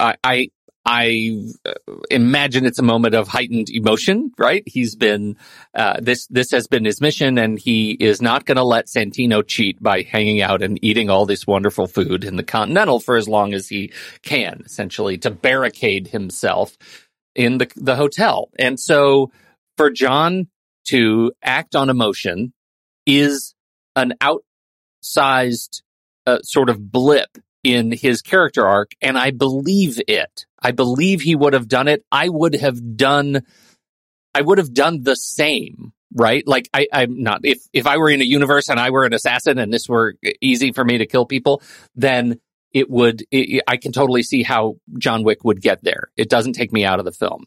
I I, I uh, imagine it's a moment of heightened emotion. Right? He's been uh, this this has been his mission, and he is not going to let Santino cheat by hanging out and eating all this wonderful food in the Continental for as long as he can. Essentially, to barricade himself in the the hotel, and so for John to act on emotion is an outsized uh, sort of blip in his character arc, and I believe it. I believe he would have done it. I would have done. I would have done the same, right? Like I, I'm not. If if I were in a universe and I were an assassin and this were easy for me to kill people, then it would. It, I can totally see how John Wick would get there. It doesn't take me out of the film.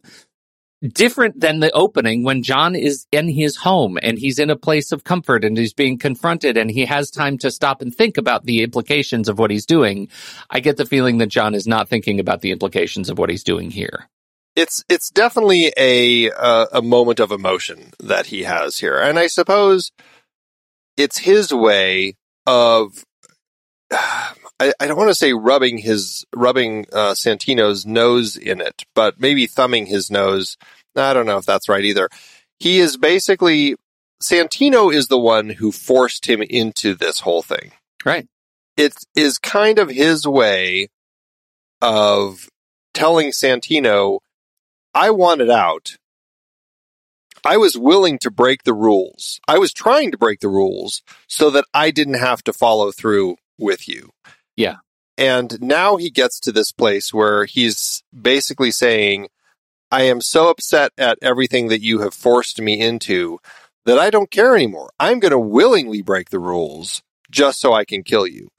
different than the opening when John is in his home and he's in a place of comfort and he's being confronted and he has time to stop and think about the implications of what he's doing. I get the feeling that John is not thinking about the implications of what he's doing here. It's it's definitely a uh, a moment of emotion that he has here, and I suppose it's his way of [sighs] I, I don't want to say rubbing his rubbing uh, Santino's nose in it, but maybe thumbing his nose. I don't know if that's right either. He is basically Santino is the one who forced him into this whole thing. Right. It is kind of his way of telling Santino, I wanted out. I was willing to break the rules. I was trying to break the rules so that I didn't have to follow through with you. Yeah. And now he gets to this place where he's basically saying, I am so upset at everything that you have forced me into that I don't care anymore. I'm going to willingly break the rules just so I can kill you.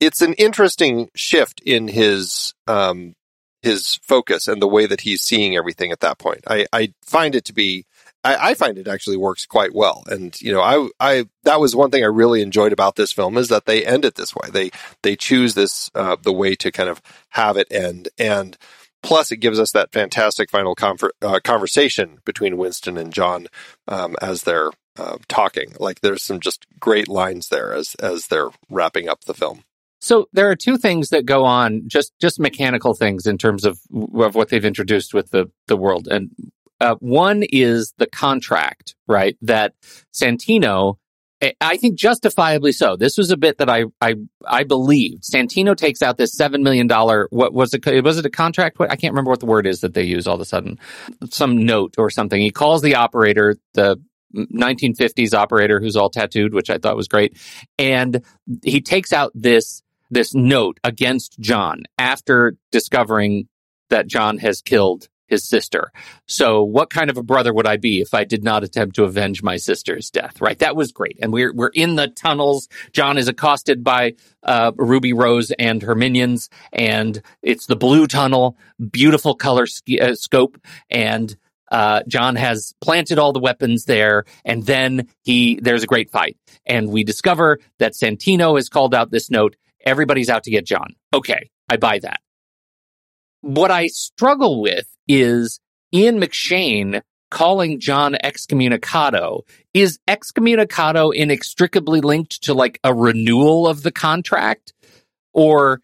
It's an interesting shift in his um, his focus and the way that he's seeing everything at that point. I, I find it to be I, I, find it actually works quite well. And you know, I I that was one thing I really enjoyed about this film is that they end it this way. They they choose this uh, the way to kind of have it end, and plus it gives us that fantastic final comfort, uh, conversation between Winston and John um, as they're uh, talking. Like there's some just great lines there as as they're wrapping up the film. So there are two things that go on, just just mechanical things in terms of of what they've introduced with the the world. And uh, one is the contract, right? That Santino, I think justifiably so. This was a bit that I I I believed. Santino takes out this seven million dollar. What was it? Was it a contract? What I can't remember what the word is that they use all of a sudden. Some note or something. He calls the operator, the 1950s operator who's all tattooed, which I thought was great, and he takes out this this note against John after discovering that John has killed his sister. So what kind of a brother would I be if I did not attempt to avenge my sister's death? Right. That was great. And we're, we're in the tunnels. John is accosted by, uh, Ruby Rose and her minions. And it's the blue tunnel, beautiful color uh, scope. And, uh, John has planted all the weapons there. And then he, there's a great fight. And we discover that Santino has called out this note. Everybody's out to get John. Okay. I buy that. What I struggle with is Ian McShane calling John excommunicado. Is excommunicado inextricably linked to like a renewal of the contract? Or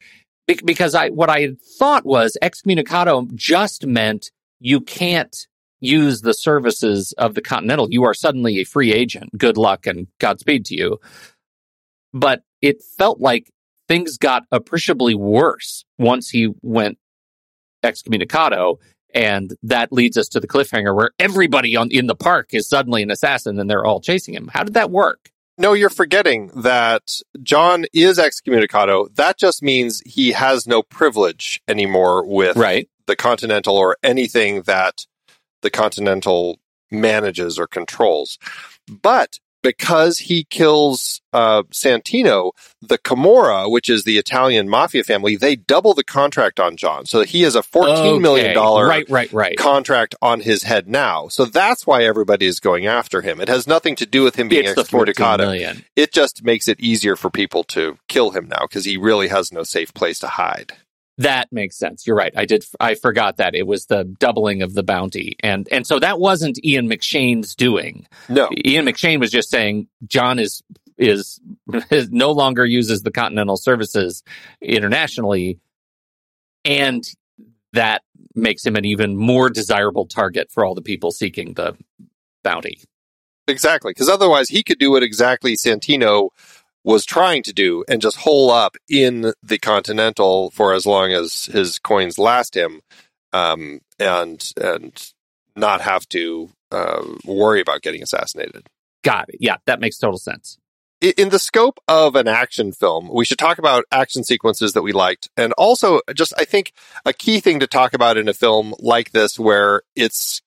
because I, what I thought was excommunicado just meant you can't use the services of the Continental. You are suddenly a free agent. Good luck and Godspeed to you. But it felt like things got appreciably worse once he went excommunicado and that leads us to the cliffhanger where everybody on in the park is suddenly an assassin and they're all chasing him. How did that work? No, you're forgetting that John is excommunicado. That just means he has no privilege anymore with right. the Continental or anything that the Continental manages or controls. But because he kills uh, Santino, the Camorra, which is the Italian mafia family, they double the contract on John. So he has a fourteen okay. million dollar right, right, right. contract on his head now. So that's why everybody is going after him. It has nothing to do with him being excommunicado. It just makes it easier for people to kill him now because he really has no safe place to hide. That makes sense. You're right. I did. I forgot that it was the doubling of the bounty, and and so that wasn't Ian McShane's doing. No, Ian McShane was just saying John is is, is no longer uses the Continental services internationally, and that makes him an even more desirable target for all the people seeking the bounty. Exactly, because otherwise he could do what exactly Santino was trying to do and just hole up in the Continental for as long as his coins last him, um, and and not have to uh, worry about getting assassinated. Got it. Yeah, that makes total sense. In the scope of an action film, we should talk about action sequences that we liked. And also, just I think a key thing to talk about in a film like this, where it's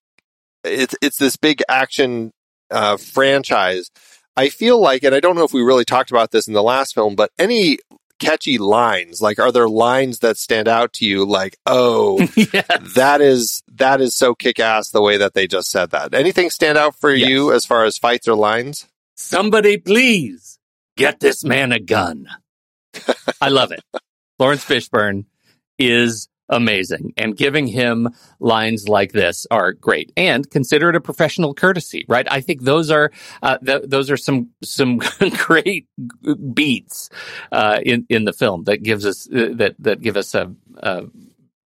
it's it's this big action uh, franchise I feel like, and I don't know if we really talked about this in the last film, but any catchy lines, like are there lines that stand out to you like, oh, [laughs] yes. that is that is so kick ass the way that they just said that. Anything stand out for Yes. you as far as fights or lines? Somebody please get this man a gun. [laughs] I love it. Laurence Fishburne is amazing. And giving him lines like this are great. And consider it a professional courtesy right? I think those are uh, th- those are some some [laughs] great beats uh, in in the film that gives us uh, that that give us a, a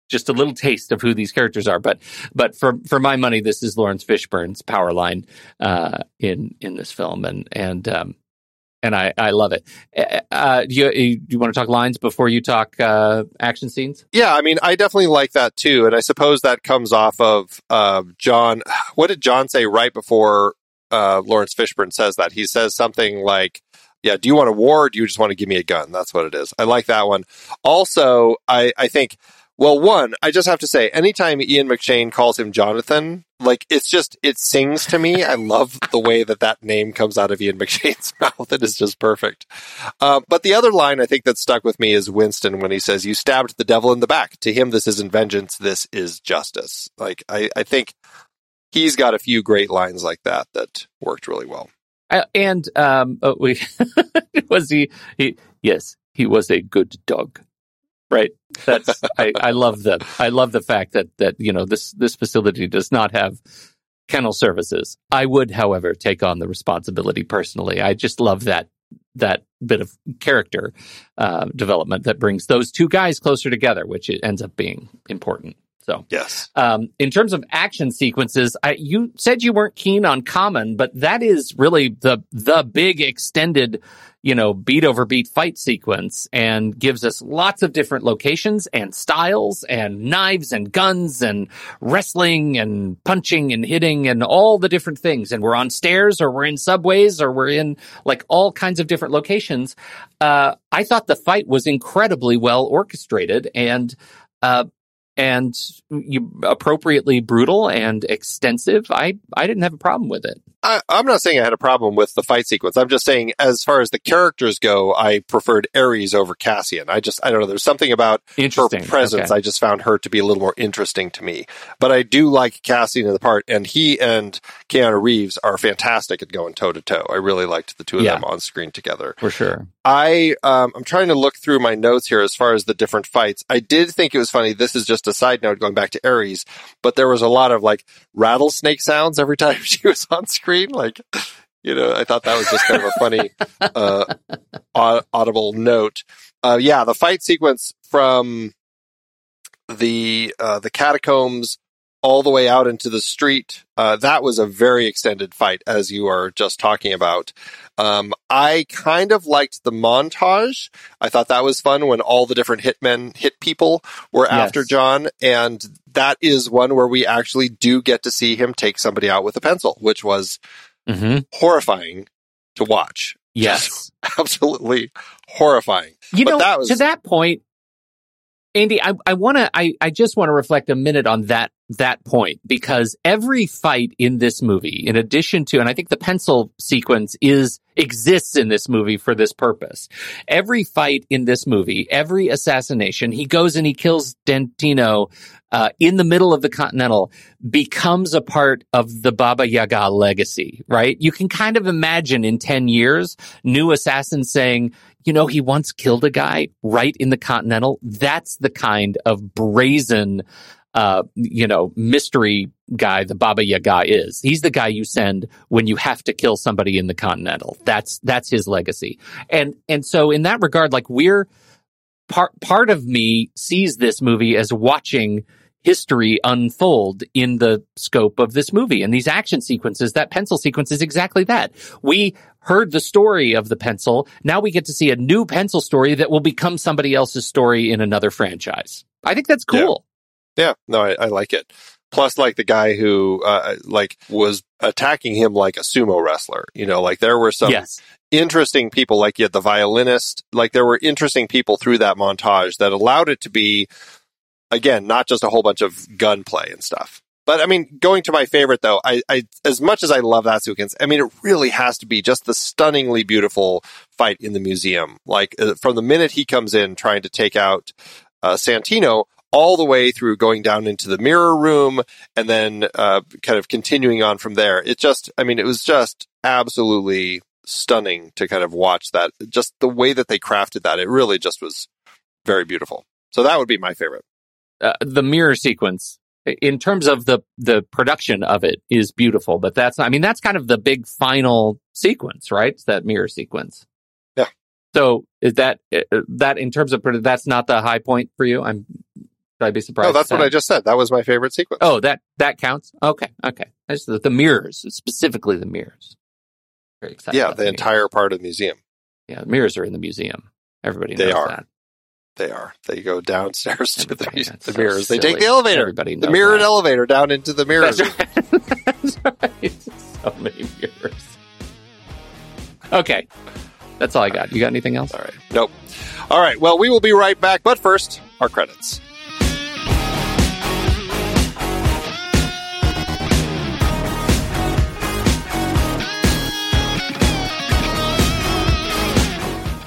just a little taste of who these characters are. But but for for my money this is Laurence Fishburne's power line uh, in in this film. And and um, and I, I love it. Uh, Uh, do you do you want to talk lines before you talk uh, action scenes? Yeah, I mean, I definitely like that too, and I suppose that comes off of uh, John. [sighs] What did John say right before uh, Laurence Fishburne says that? He says something like, "Yeah, do you want a war? Do you just want to give me a gun?" That's what it is. I like that one. Also, I I think. Well, one, I just have to say, anytime Ian McShane calls him Jonathan, like it's just it sings to me. I love the way that that name comes out of Ian [laughs] McShane's mouth. It is just perfect. Uh, but the other line I think that stuck with me is Winston when he says, "You stabbed the devil in the back." To him, this isn't vengeance. This is justice. Like I, I think he's got a few great lines like that that worked really well. Uh, and um, uh, we [laughs] was he he yes he was a good dog, right? That's [laughs] I, I love the I love the fact that that you know this this facility does not have kennel services. I would, however, take on the responsibility personally. I just love that that bit of character uh, development that brings those two guys closer together, which it ends up being important. So Yes. um, in terms of action sequences, I, you said you weren't keen on Common, but that is really the the big extended, you know, beat over beat fight sequence, and gives us lots of different locations and styles and knives and guns and wrestling and punching and hitting and all the different things. And we're on stairs or we're in subways or we're in like all kinds of different locations. Uh, I thought the fight was incredibly well orchestrated and. Uh, and you appropriately brutal and extensive. I I didn't have a problem with it. I, I'm not saying I had a problem with the fight sequence. I'm just saying, as far as the characters go, I preferred Ares over Cassian. I just, I don't know. There's something about her presence. Okay. I just found her to be a little more interesting to me. But I do like Cassian in the part, and he and Keanu Reeves are fantastic at going toe to toe. I really liked the two of Yeah. them on screen together. For sure. I um, I'm trying to look through my notes here as far as the different fights. I did think it was funny. This is just a side note going back to Ares, but there was a lot of like rattlesnake sounds every time [laughs] she was on screen. Like, you know, I thought that was just kind of a funny uh, [laughs] audible note. Uh, yeah, the fight sequence from the uh, the catacombs all the way out into the street. Uh, that was a very extended fight, as you are just talking about. Um, I kind of liked the montage. I thought that was fun when all the different hitmen hit people were after John, and that is one where we actually do get to see him take somebody out with a pencil, which was Mm-hmm. horrifying to watch. Yes. [laughs] Absolutely horrifying. You But know, that was- to that point, Andy, I, I want to, I, I just want to reflect a minute on that, that point because every fight in this movie, in addition to, and I think the pencil sequence is, exists in this movie for this purpose. Every fight in this movie, every assassination, he goes and he kills Dentino, uh, in the middle of the Continental becomes a part of the Baba Yaga legacy, right? You can kind of imagine in 10 years, new assassins saying, you know, he once killed a guy right in the Continental. That's the kind of brazen, uh, you know, mystery guy the Baba Yaga is. He's the guy you send when you have to kill somebody in the Continental. That's, that's his legacy. And, and so in that regard, like we're, part, part of me sees this movie as watching history unfold in the scope of this movie. And these action sequences, that pencil sequence is exactly that. We heard the story of the pencil. Now we get to see a new pencil story that will become somebody else's story in another franchise. I think that's cool. Yeah, no, I, I like it. Plus, like the guy who uh, like was attacking him like a sumo wrestler. You know, like there were some yes. interesting people. Like you had the violinist. Like there were interesting people through that montage that allowed it to be, again, not just a whole bunch of gunplay and stuff. But I mean, going to my favorite though, I, I as much as I love that sequence, I mean, it really has to be just the stunningly beautiful fight in the museum. Like uh, from the minute he comes in trying to take out uh, Santino all the way through going down into the mirror room and then uh, kind of continuing on from there. It just, I mean, it was just absolutely stunning to kind of watch that. Just the way that they crafted that, it really just was very beautiful. So that would be my favorite. Uh, the mirror sequence, in terms of the the production of it, is beautiful. But that's, I mean, that's kind of the big final sequence, right? It's that mirror sequence. Yeah. So is that uh, that in terms of that's not the high point for you? I'm. Should I be surprised? No, that's what I just said. That was my favorite sequence. Oh, that that counts. Okay, okay. That's the, the mirrors, specifically the mirrors. Very excited. yeah, the mirrors. entire part of the museum. Yeah, the mirrors are in the museum. Everybody They knows are. that. They are. They go downstairs to the, Everybody- the so mirrors. They take the elevator. Everybody the mirrored that. elevator down into the mirrors. That's right. [laughs] That's right. So many mirrors. Okay, that's all I got. You got anything else? All right. Nope. All right. Well, we will be right back. But first, our credits.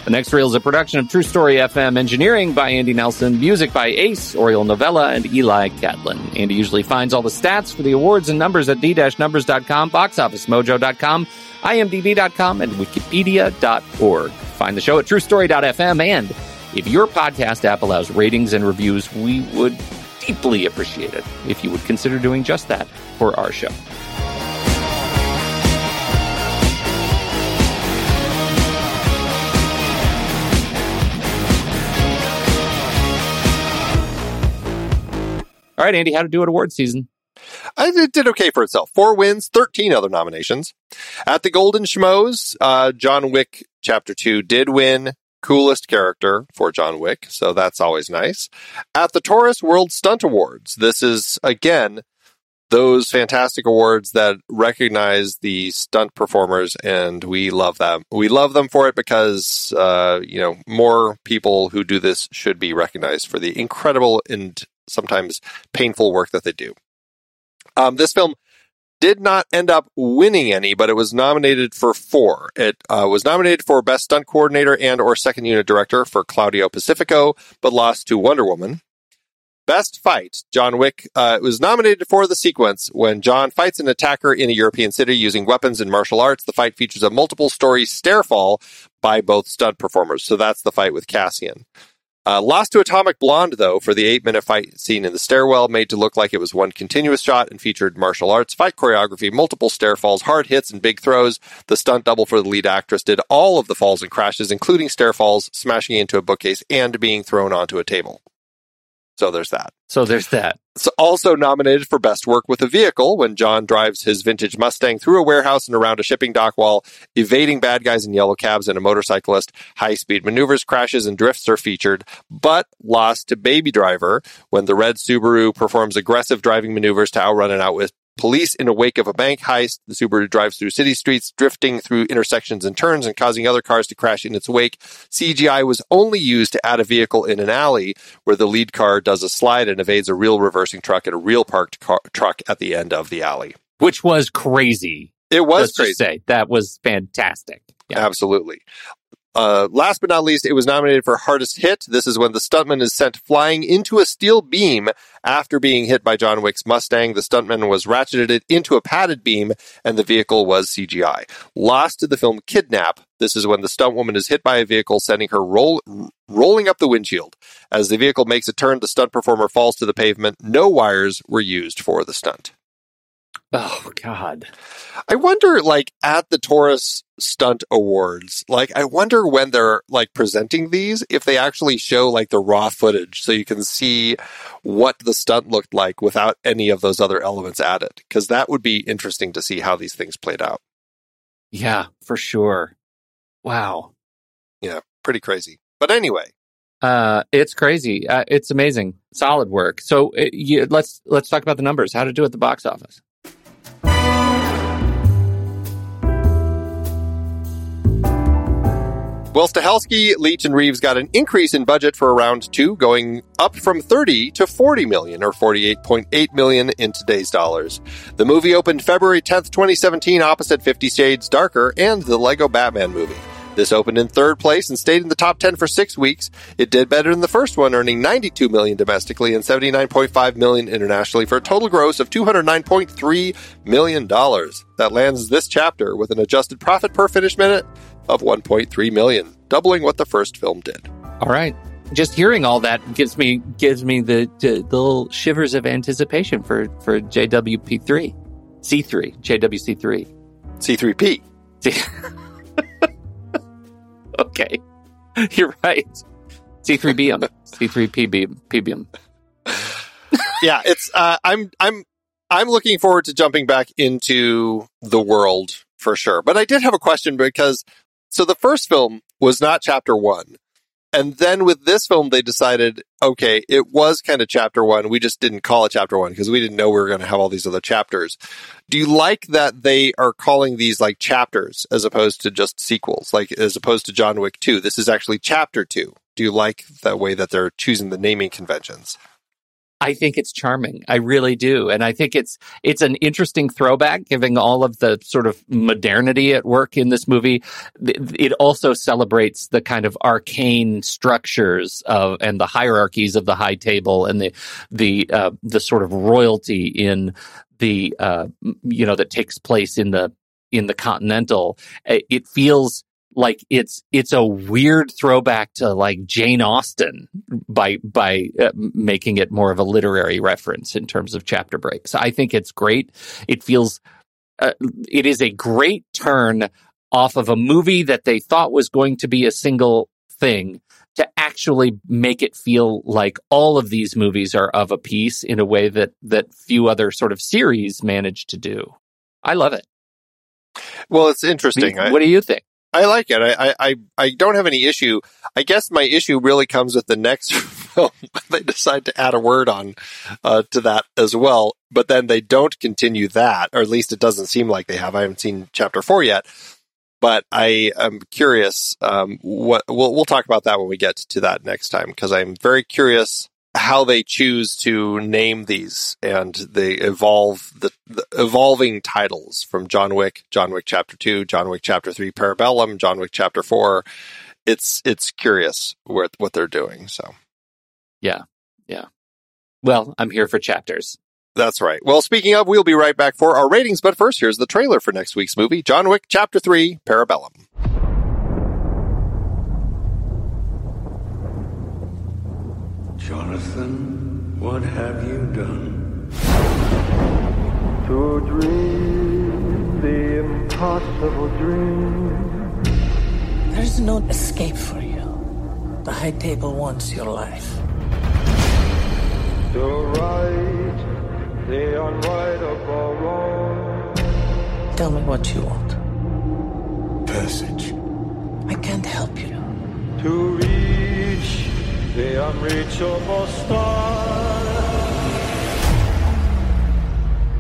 The next reel is a production of True Story FM, engineering by Andy Nelson, music by Ace, Oriole Novella, and Eli Catlin. Andy usually finds all the stats for the awards and numbers at the-numbers.com, boxofficemojo.com, imdb.com, and wikipedia.org. Find the show at truestory.fm, and if your podcast app allows ratings and reviews, we would deeply appreciate it if you would consider doing just that for our show. All right, Andy, how to do it award season. I did, did okay for itself. Four wins, 13 other nominations. At the Golden Schmoes, uh, John Wick Chapter 2 did win coolest character for John Wick, so that's always nice. At the Taurus World Stunt Awards, this is, again, those fantastic awards that recognize the stunt performers, and we love them. We love them for it because, uh, you know, more people who do this should be recognized for the incredible and sometimes painful work that they do. Um, this film did not end up winning any, but it was nominated for four. It uh, was nominated for Best Stunt Coordinator and or Second Unit Director for Claudio Pacifico, but lost to Wonder Woman. Best Fight, John Wick uh, was nominated for the sequence when John fights an attacker in a European city using weapons and martial arts. The fight features a multiple story stairfall by both stunt performers. So that's the fight with Cassian. Uh, lost to Atomic Blonde, though, for the eight minute fight scene in the stairwell, made to look like it was one continuous shot and featured martial arts, fight choreography, multiple stair falls, hard hits, and big throws. The stunt double for the lead actress did all of the falls and crashes, including stair falls, smashing into a bookcase, and being thrown onto a table. So there's that. So there's that. It's also nominated for Best Work with a Vehicle when John drives his vintage Mustang through a warehouse and around a shipping dock while evading bad guys in yellow cabs and a motorcyclist. High speed maneuvers, crashes, and drifts are featured, but lost to Baby Driver when the red Subaru performs aggressive driving maneuvers to outrun and outwit police in the wake of a bank heist. The Subaru drives through city streets, drifting through intersections and turns and causing other cars to crash in its wake. CGI was only used to add a vehicle in an alley where the lead car does a slide and evades a real reversing truck and a real parked car- truck at the end of the alley. Which was crazy. It was Let's crazy. say that was fantastic. Yeah. Absolutely. Uh, last but not least, it was nominated for hardest hit. This is when the stuntman is sent flying into a steel beam after being hit by John Wick's Mustang. The stuntman was ratcheted into a padded beam and the vehicle was CGI. Lost to the film Kidnap. This is when the stunt woman is hit by a vehicle, sending her roll, rolling up the windshield. As the vehicle makes a turn, the stunt performer falls to the pavement. No wires were used for the stunt. Oh God. I wonder, like, at the Taurus Stunt Awards, like, I wonder when they're, like, presenting these, if they actually show, like, the raw footage so you can see what the stunt looked like without any of those other elements added. Because that would be interesting to see how these things played out. Yeah, for sure. Wow. Yeah, pretty crazy. But anyway, Uh, it's crazy. Uh, it's amazing. Solid work. So uh, you, let's let's talk about the numbers. How to do it at the box office. Well, Stahelski, Leitch, and Reeves got an increase in budget for round two, going up from 30 to 40 million or 48.8 million in today's dollars. The movie opened February 10th, 2017 opposite 50 Shades Darker and the Lego Batman movie. This opened in third place and stayed in the top 10 for six weeks. It did better than the first one, earning 92 million domestically and 79.5 million internationally for a total gross of 209.3 million dollars. That lands this chapter with an adjusted profit per finished minute of 1.3 million, doubling what the first film did. All right. Just hearing all that gives me gives me the, the, the little shivers of anticipation for for JWP3, C3, JWC3. C3P. okay, you're right. C3BM, C3PB, PBM. yeah, it's uh, I'm I'm I'm looking forward to jumping back into the world for sure. But I did have a question because so the first film was not chapter 1. And then with this film, they decided, okay, it was kind of chapter one. We just didn't call it chapter one because we didn't know we were going to have all these other chapters. Do you like that they are calling these like chapters as opposed to just sequels, like as opposed to John Wick 2? This is actually chapter two. Do you like the way that they're choosing the naming conventions? I think it's charming. I really do. And I think it's it's an interesting throwback giving all of the sort of modernity at work in this movie. It also celebrates the kind of arcane structures of and the hierarchies of the high table and the the uh, the sort of royalty in the uh, you know that takes place in the in the continental. It feels like it's it's a weird throwback to like Jane Austen by by uh, making it more of a literary reference in terms of chapter breaks. I think it's great. It feels uh, it is a great turn off of a movie that they thought was going to be a single thing to actually make it feel like all of these movies are of a piece in a way that that few other sort of series manage to do. I love it. Well, it's interesting. What, what do you think? I like it. I, I, I don't have any issue. I guess my issue really comes with the next [laughs] film. they decide to add a word on uh, to that as well, but then they don't continue that, or at least it doesn't seem like they have. I haven't seen chapter four yet, but I am curious. Um, what we'll we'll talk about that when we get to that next time because I'm very curious how they choose to name these and they evolve the, the, evolving titles from John Wick, John Wick Chapter Two, John Wick Chapter Three, Parabellum, John Wick Chapter Four. It's it's curious what what they're doing. So, yeah, yeah. Well, I'm here for chapters. That's right. Well, speaking of, we'll be right back for our ratings. But first, here's the trailer for next week's movie, John Wick Chapter Three, Parabellum. Jonathan, what have you done? To dream the impossible dream. There's no escape for you. The high table wants your life. To right the unrightable wrong. Tell me what you want. Passage. I can't help you. To reach the unreachable star.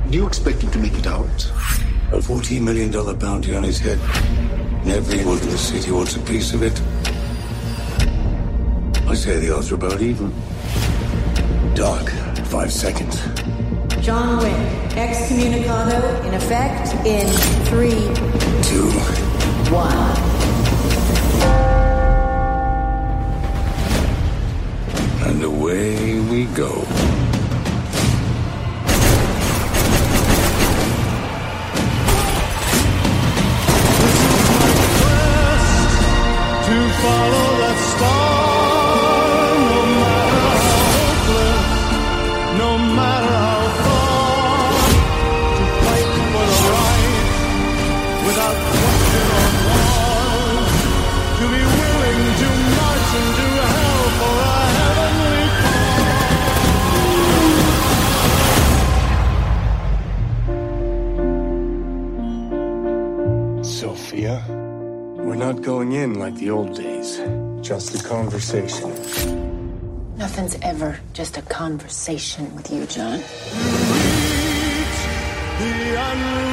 Do you expect him to make it out? A $14 million bounty on his head. And everyone in the city wants a piece of it. I say the odds are about even. Dark, five seconds. John Wick, excommunicado in effect in three, two, one. And away we go. Like the old days. Just a conversation. Nothing's ever just a conversation with you, John. the unreachable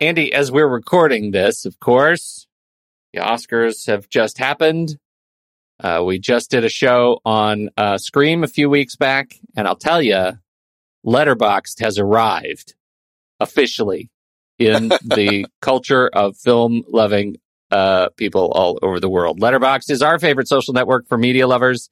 Andy, as we're recording this, of course, the Oscars have just happened. Uh, we just did a show on uh, Scream a few weeks back, and I'll tell you, Letterboxd has arrived officially in [laughs] the culture of film loving uh, people all over the world. Letterboxd is our favorite social network for media lovers.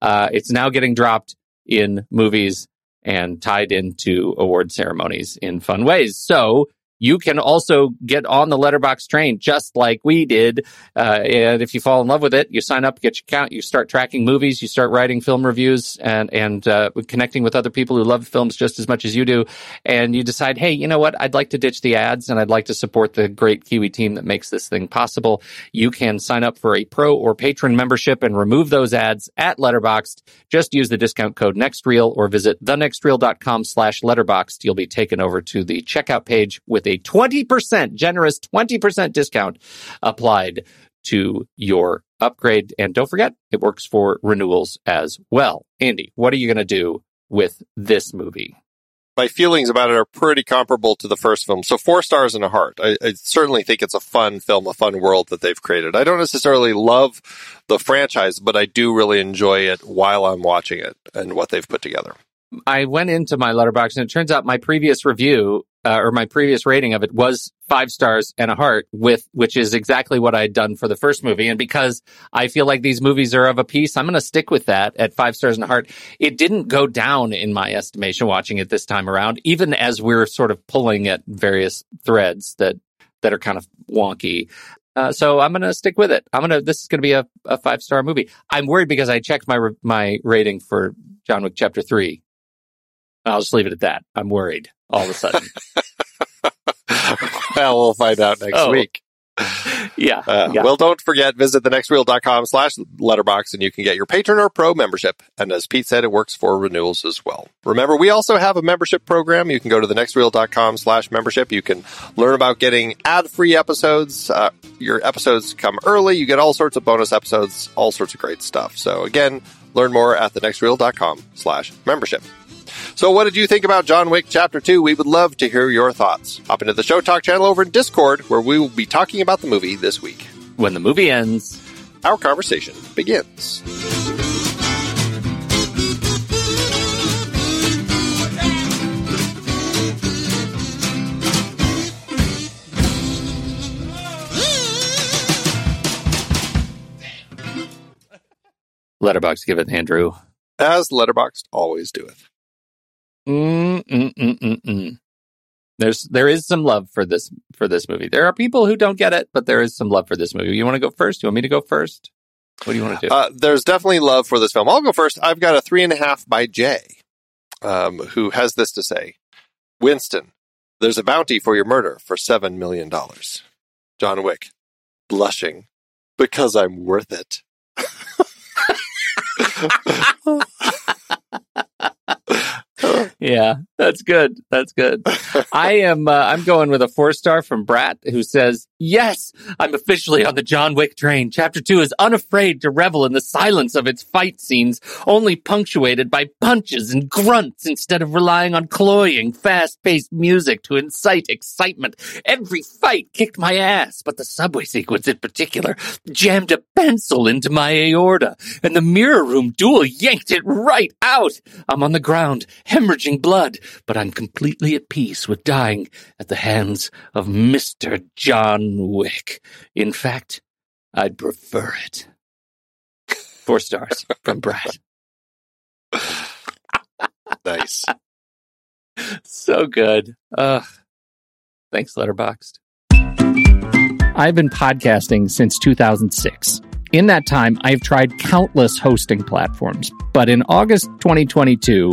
Uh, it's now getting dropped in movies and tied into award ceremonies in fun ways. So you can also get on the Letterboxd train just like we did. Uh, and if you fall in love with it, you sign up, get your account, you start tracking movies, you start writing film reviews and, and, uh, connecting with other people who love films just as much as you do. And you decide, hey, you know what? I'd like to ditch the ads and I'd like to support the great Kiwi team that makes this thing possible. You can sign up for a pro or patron membership and remove those ads at Letterboxd. Just use the discount code NEXTREEL or visit thenextreel.com slash letterboxd. You'll be taken over to the checkout page with a 20% generous 20% discount applied to your upgrade. And don't forget, it works for renewals as well. Andy, what are you going to do with this movie? My feelings about it are pretty comparable to the first film. So four stars and a heart. I, I certainly think it's a fun film, a fun world that they've created. I don't necessarily love the franchise, but I do really enjoy it while I'm watching it and what they've put together. I went into my Letterboxd and it turns out my previous review uh, or my previous rating of it was five stars and a heart with which is exactly what I had done for the first movie and because I feel like these movies are of a piece I'm going to stick with that at five stars and a heart it didn't go down in my estimation watching it this time around even as we're sort of pulling at various threads that that are kind of wonky uh, so I'm going to stick with it. I'm going to, this is going to be a, a five star movie. I'm worried because I checked my, my rating for John Wick chapter three I'll just leave it at that. I'm worried all of a sudden. [laughs] well, we'll find out next Oh. week. yeah, Uh, yeah. Well, don't forget, visit thenextreel.com slash letterboxd and you can get your patron or pro membership. And as Pete said, it works for renewals as well. Remember, we also have a membership program. You can go to thenextreel.com slash membership. You can learn about getting ad-free episodes. Uh, your episodes come early. You get all sorts of bonus episodes, all sorts of great stuff. So again, learn more at thenextreel.com slash membership. So what did you think about John Wick Chapter 2? We would love to hear your thoughts. Hop into the Show Talk channel over in Discord where we will be talking about the movie this week. when the movie ends, Our conversation begins. Letterboxd give it Andrew. As Letterboxd always doeth. Mm, mm, mm, mm. There's there is some love for this for this movie. There are people who don't get it, but there is some love for this movie. You want to go first? You want me to go first? What do you want to do? Uh, there's definitely love for this film. I'll go first. I've got a three and a half by Jay, um, who has this to say Winston, there's a bounty for your murder for $7 million. John Wick, blushing, because I'm worth it. [laughs] [laughs] yeah, that's good. That's good. [laughs] I am. Uh, I'm going with a four star from Brat, who says, "Yes, I'm officially on the John Wick train. Chapter two is unafraid to revel in the silence of its fight scenes, only punctuated by punches and grunts instead of relying on cloying, fast-paced music to incite excitement. Every fight kicked my ass, but the subway sequence in particular jammed a pencil into my aorta, and the mirror room duel yanked it right out. I'm on the ground, hemorrhaging blood, but I'm completely at peace with dying at the hands of Mr. John Wick. In fact, I'd prefer it. Four stars from Brad. [laughs] nice. So good. Ugh. Thanks, Letterboxd. I've been podcasting since 2006. In that time, I've tried countless hosting platforms, but in August 2022,